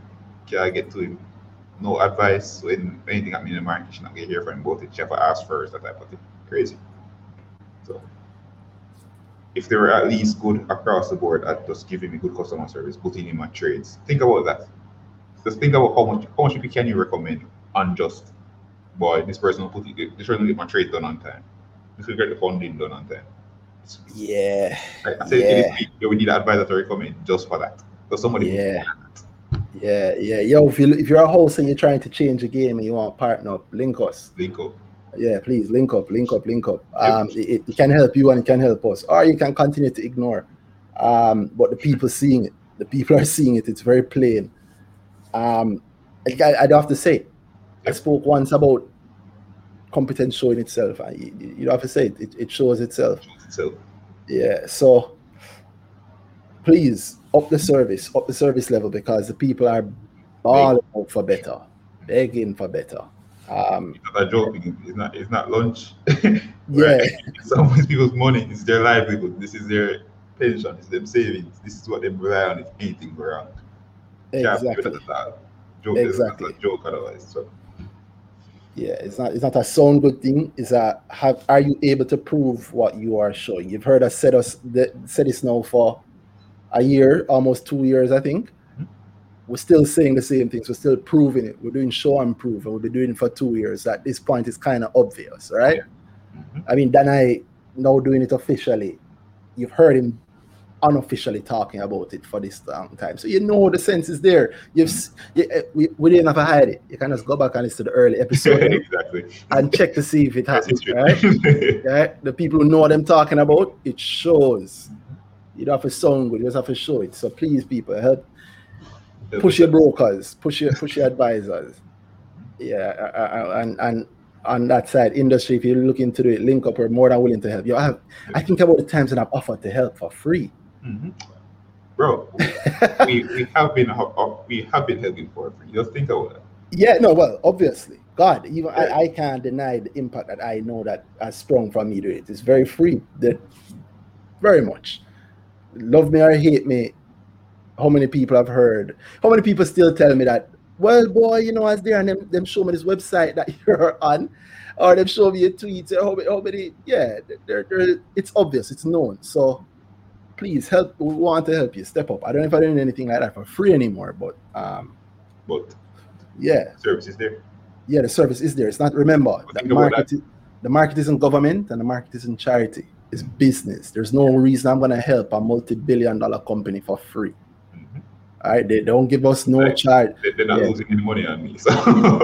can't get to him. No advice when anything happening in the market, she's not gonna hear from him. She have to ask first, that type of thing. Crazy. So if they were at least good across the board at just giving me good customer service, putting in my trades. Think about that. Just think about how much how much people can you recommend on just boy, this person will put it, this person will get my trade done on time. This will get the funding done on time. Yeah. I, I said yeah. we need an advisor to recommend just for that. So somebody yeah. Yeah, yeah. Yo, if you if you're a host and you're trying to change a game and you want to partner up, link us. Link up. Yeah please link up link up link up. Um it, it, can help you and it can help us. Or you can continue to ignore. Um but the people seeing it the people are seeing it it's very plain. Um I, i'd have to say i spoke once about competence showing itself. You, you don't have to say it it, it shows itself. So yeah so please up the service up the service level because the people are all out for better begging for better um, it's not a joke. It's not. It's not lunch. <laughs> yeah. Some of these people's money is their livelihood. This is their pension. It's their savings. This is what they rely on if anything go wrong. Exactly. Joke exactly. Is joke otherwise. So. Yeah, it's not it's not a sound good thing. It's a have are you able to prove what you are showing? You've heard us said us the, said this now for a year, almost two years, I think. Mhm. We're still saying the same things. We're still proving it. We're doing show and prove, and we've been doing it for two years. At this point, it's kind of obvious, right? Mhm. I mean, Danhai now doing it officially. You've heard him unofficially talking about it for this long time, so you know the sense is there. You've you, eh, we, we didn't have to hide it. You can just go back and listen to the early episode <laughs> exactly. and check to see if it happens. Right? <laughs> right? The people who know what I'm talking about, it shows. You don't have to sound good, you just have to show it. So please, people, help push your brokers, push your push your advisors. Yeah, uh, uh, and and on that side, industry, if you're looking to do it, link up, we're more than willing to help you. I have, I think about the times that I've offered to help for free. Mhm. Bro, <laughs> we, we have been ho- ho- we have been helping for free. Just think about that. Yeah, no, well, obviously, God, even Yeah. I, I can't deny the impact that I know that has sprung from me to it. It's very free, that very much. Love me or hate me, how many people have heard? How many people still tell me that? Well, boy, you know, as there and them, them show me this website that <laughs> you're on, or them show me a tweet. How many, how many? Yeah, they're, they're, it's obvious, it's known. So please help. We want to help you. Step up. I don't know if I'm doing anything like that for free anymore, but um, But yeah. service is there. Yeah, the service is there. It's not remember the market. The market isn't government and the market isn't charity. It's business. There's no reason I'm gonna help a multi-billion dollar company for free. Mhm. All right, they don't give us no Right. charge. They, they're not Yeah. losing any money on me. So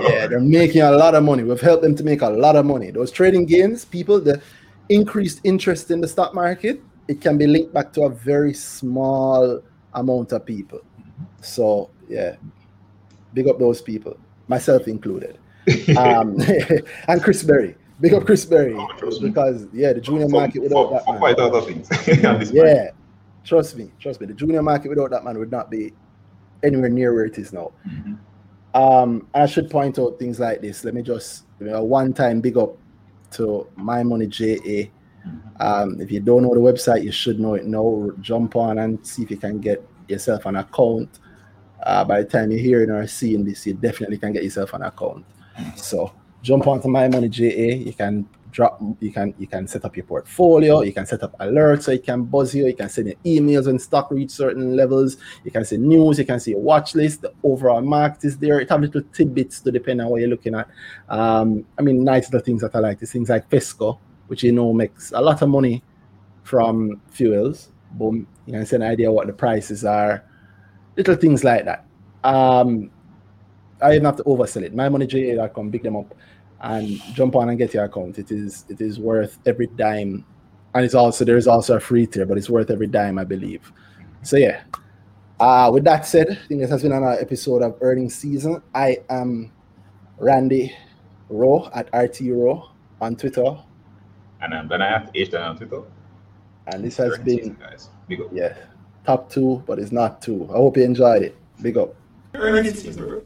Yeah, they're making a lot of money. We've helped them to make a lot of money. Those trading gains, people, the increased interest in the stock market, it can be linked back to a very small amount of people. So yeah, big up those people, myself included. <laughs> um, <laughs> and Chris Berry. Big up Chris Berry Oh, trust me. because yeah, the junior For- market without for, that for man. quite other things. <laughs> on this market. Yeah, trust me, trust me. The junior market without that man would not be anywhere near where it is now. Mhm. Um, I should point out things like this. Let me just you know, one time big up to My Money JA. Um, if you don't know the website, you should know it now. Jump on and see if you can get yourself an account. Uh, by the time you're hearing or seeing this, you definitely can get yourself an account. So jump onto My Money JA. You can drop. You can you can set up your portfolio. You can set up alerts so it can buzz you. You can send your emails when stock reach certain levels. You can see news. You can see your watch list. The overall market is there. It have little tidbits to depend on what you're looking at. Um, I mean, nice little things that I like. These things like Fesco, which you know makes a lot of money from fuels. Boom, you can get an idea what the prices are. Little things like that. Um, I even have to oversell it. MyMoneyJA.com, pick them up and jump on and get your account. It is it is worth every dime, and it's also there is also a free tier, but it's worth every dime, I believe. So yeah. Uh, with that said, I think this has been another episode of Earning season. I am Randy Rowe at RT Rowe on Twitter, And I'm gonna have H down on Twitter. and this has Earnings been season, guys. Big up. yeah top two, but it's not two. I hope you enjoyed it. Big up. Earnings season, bro.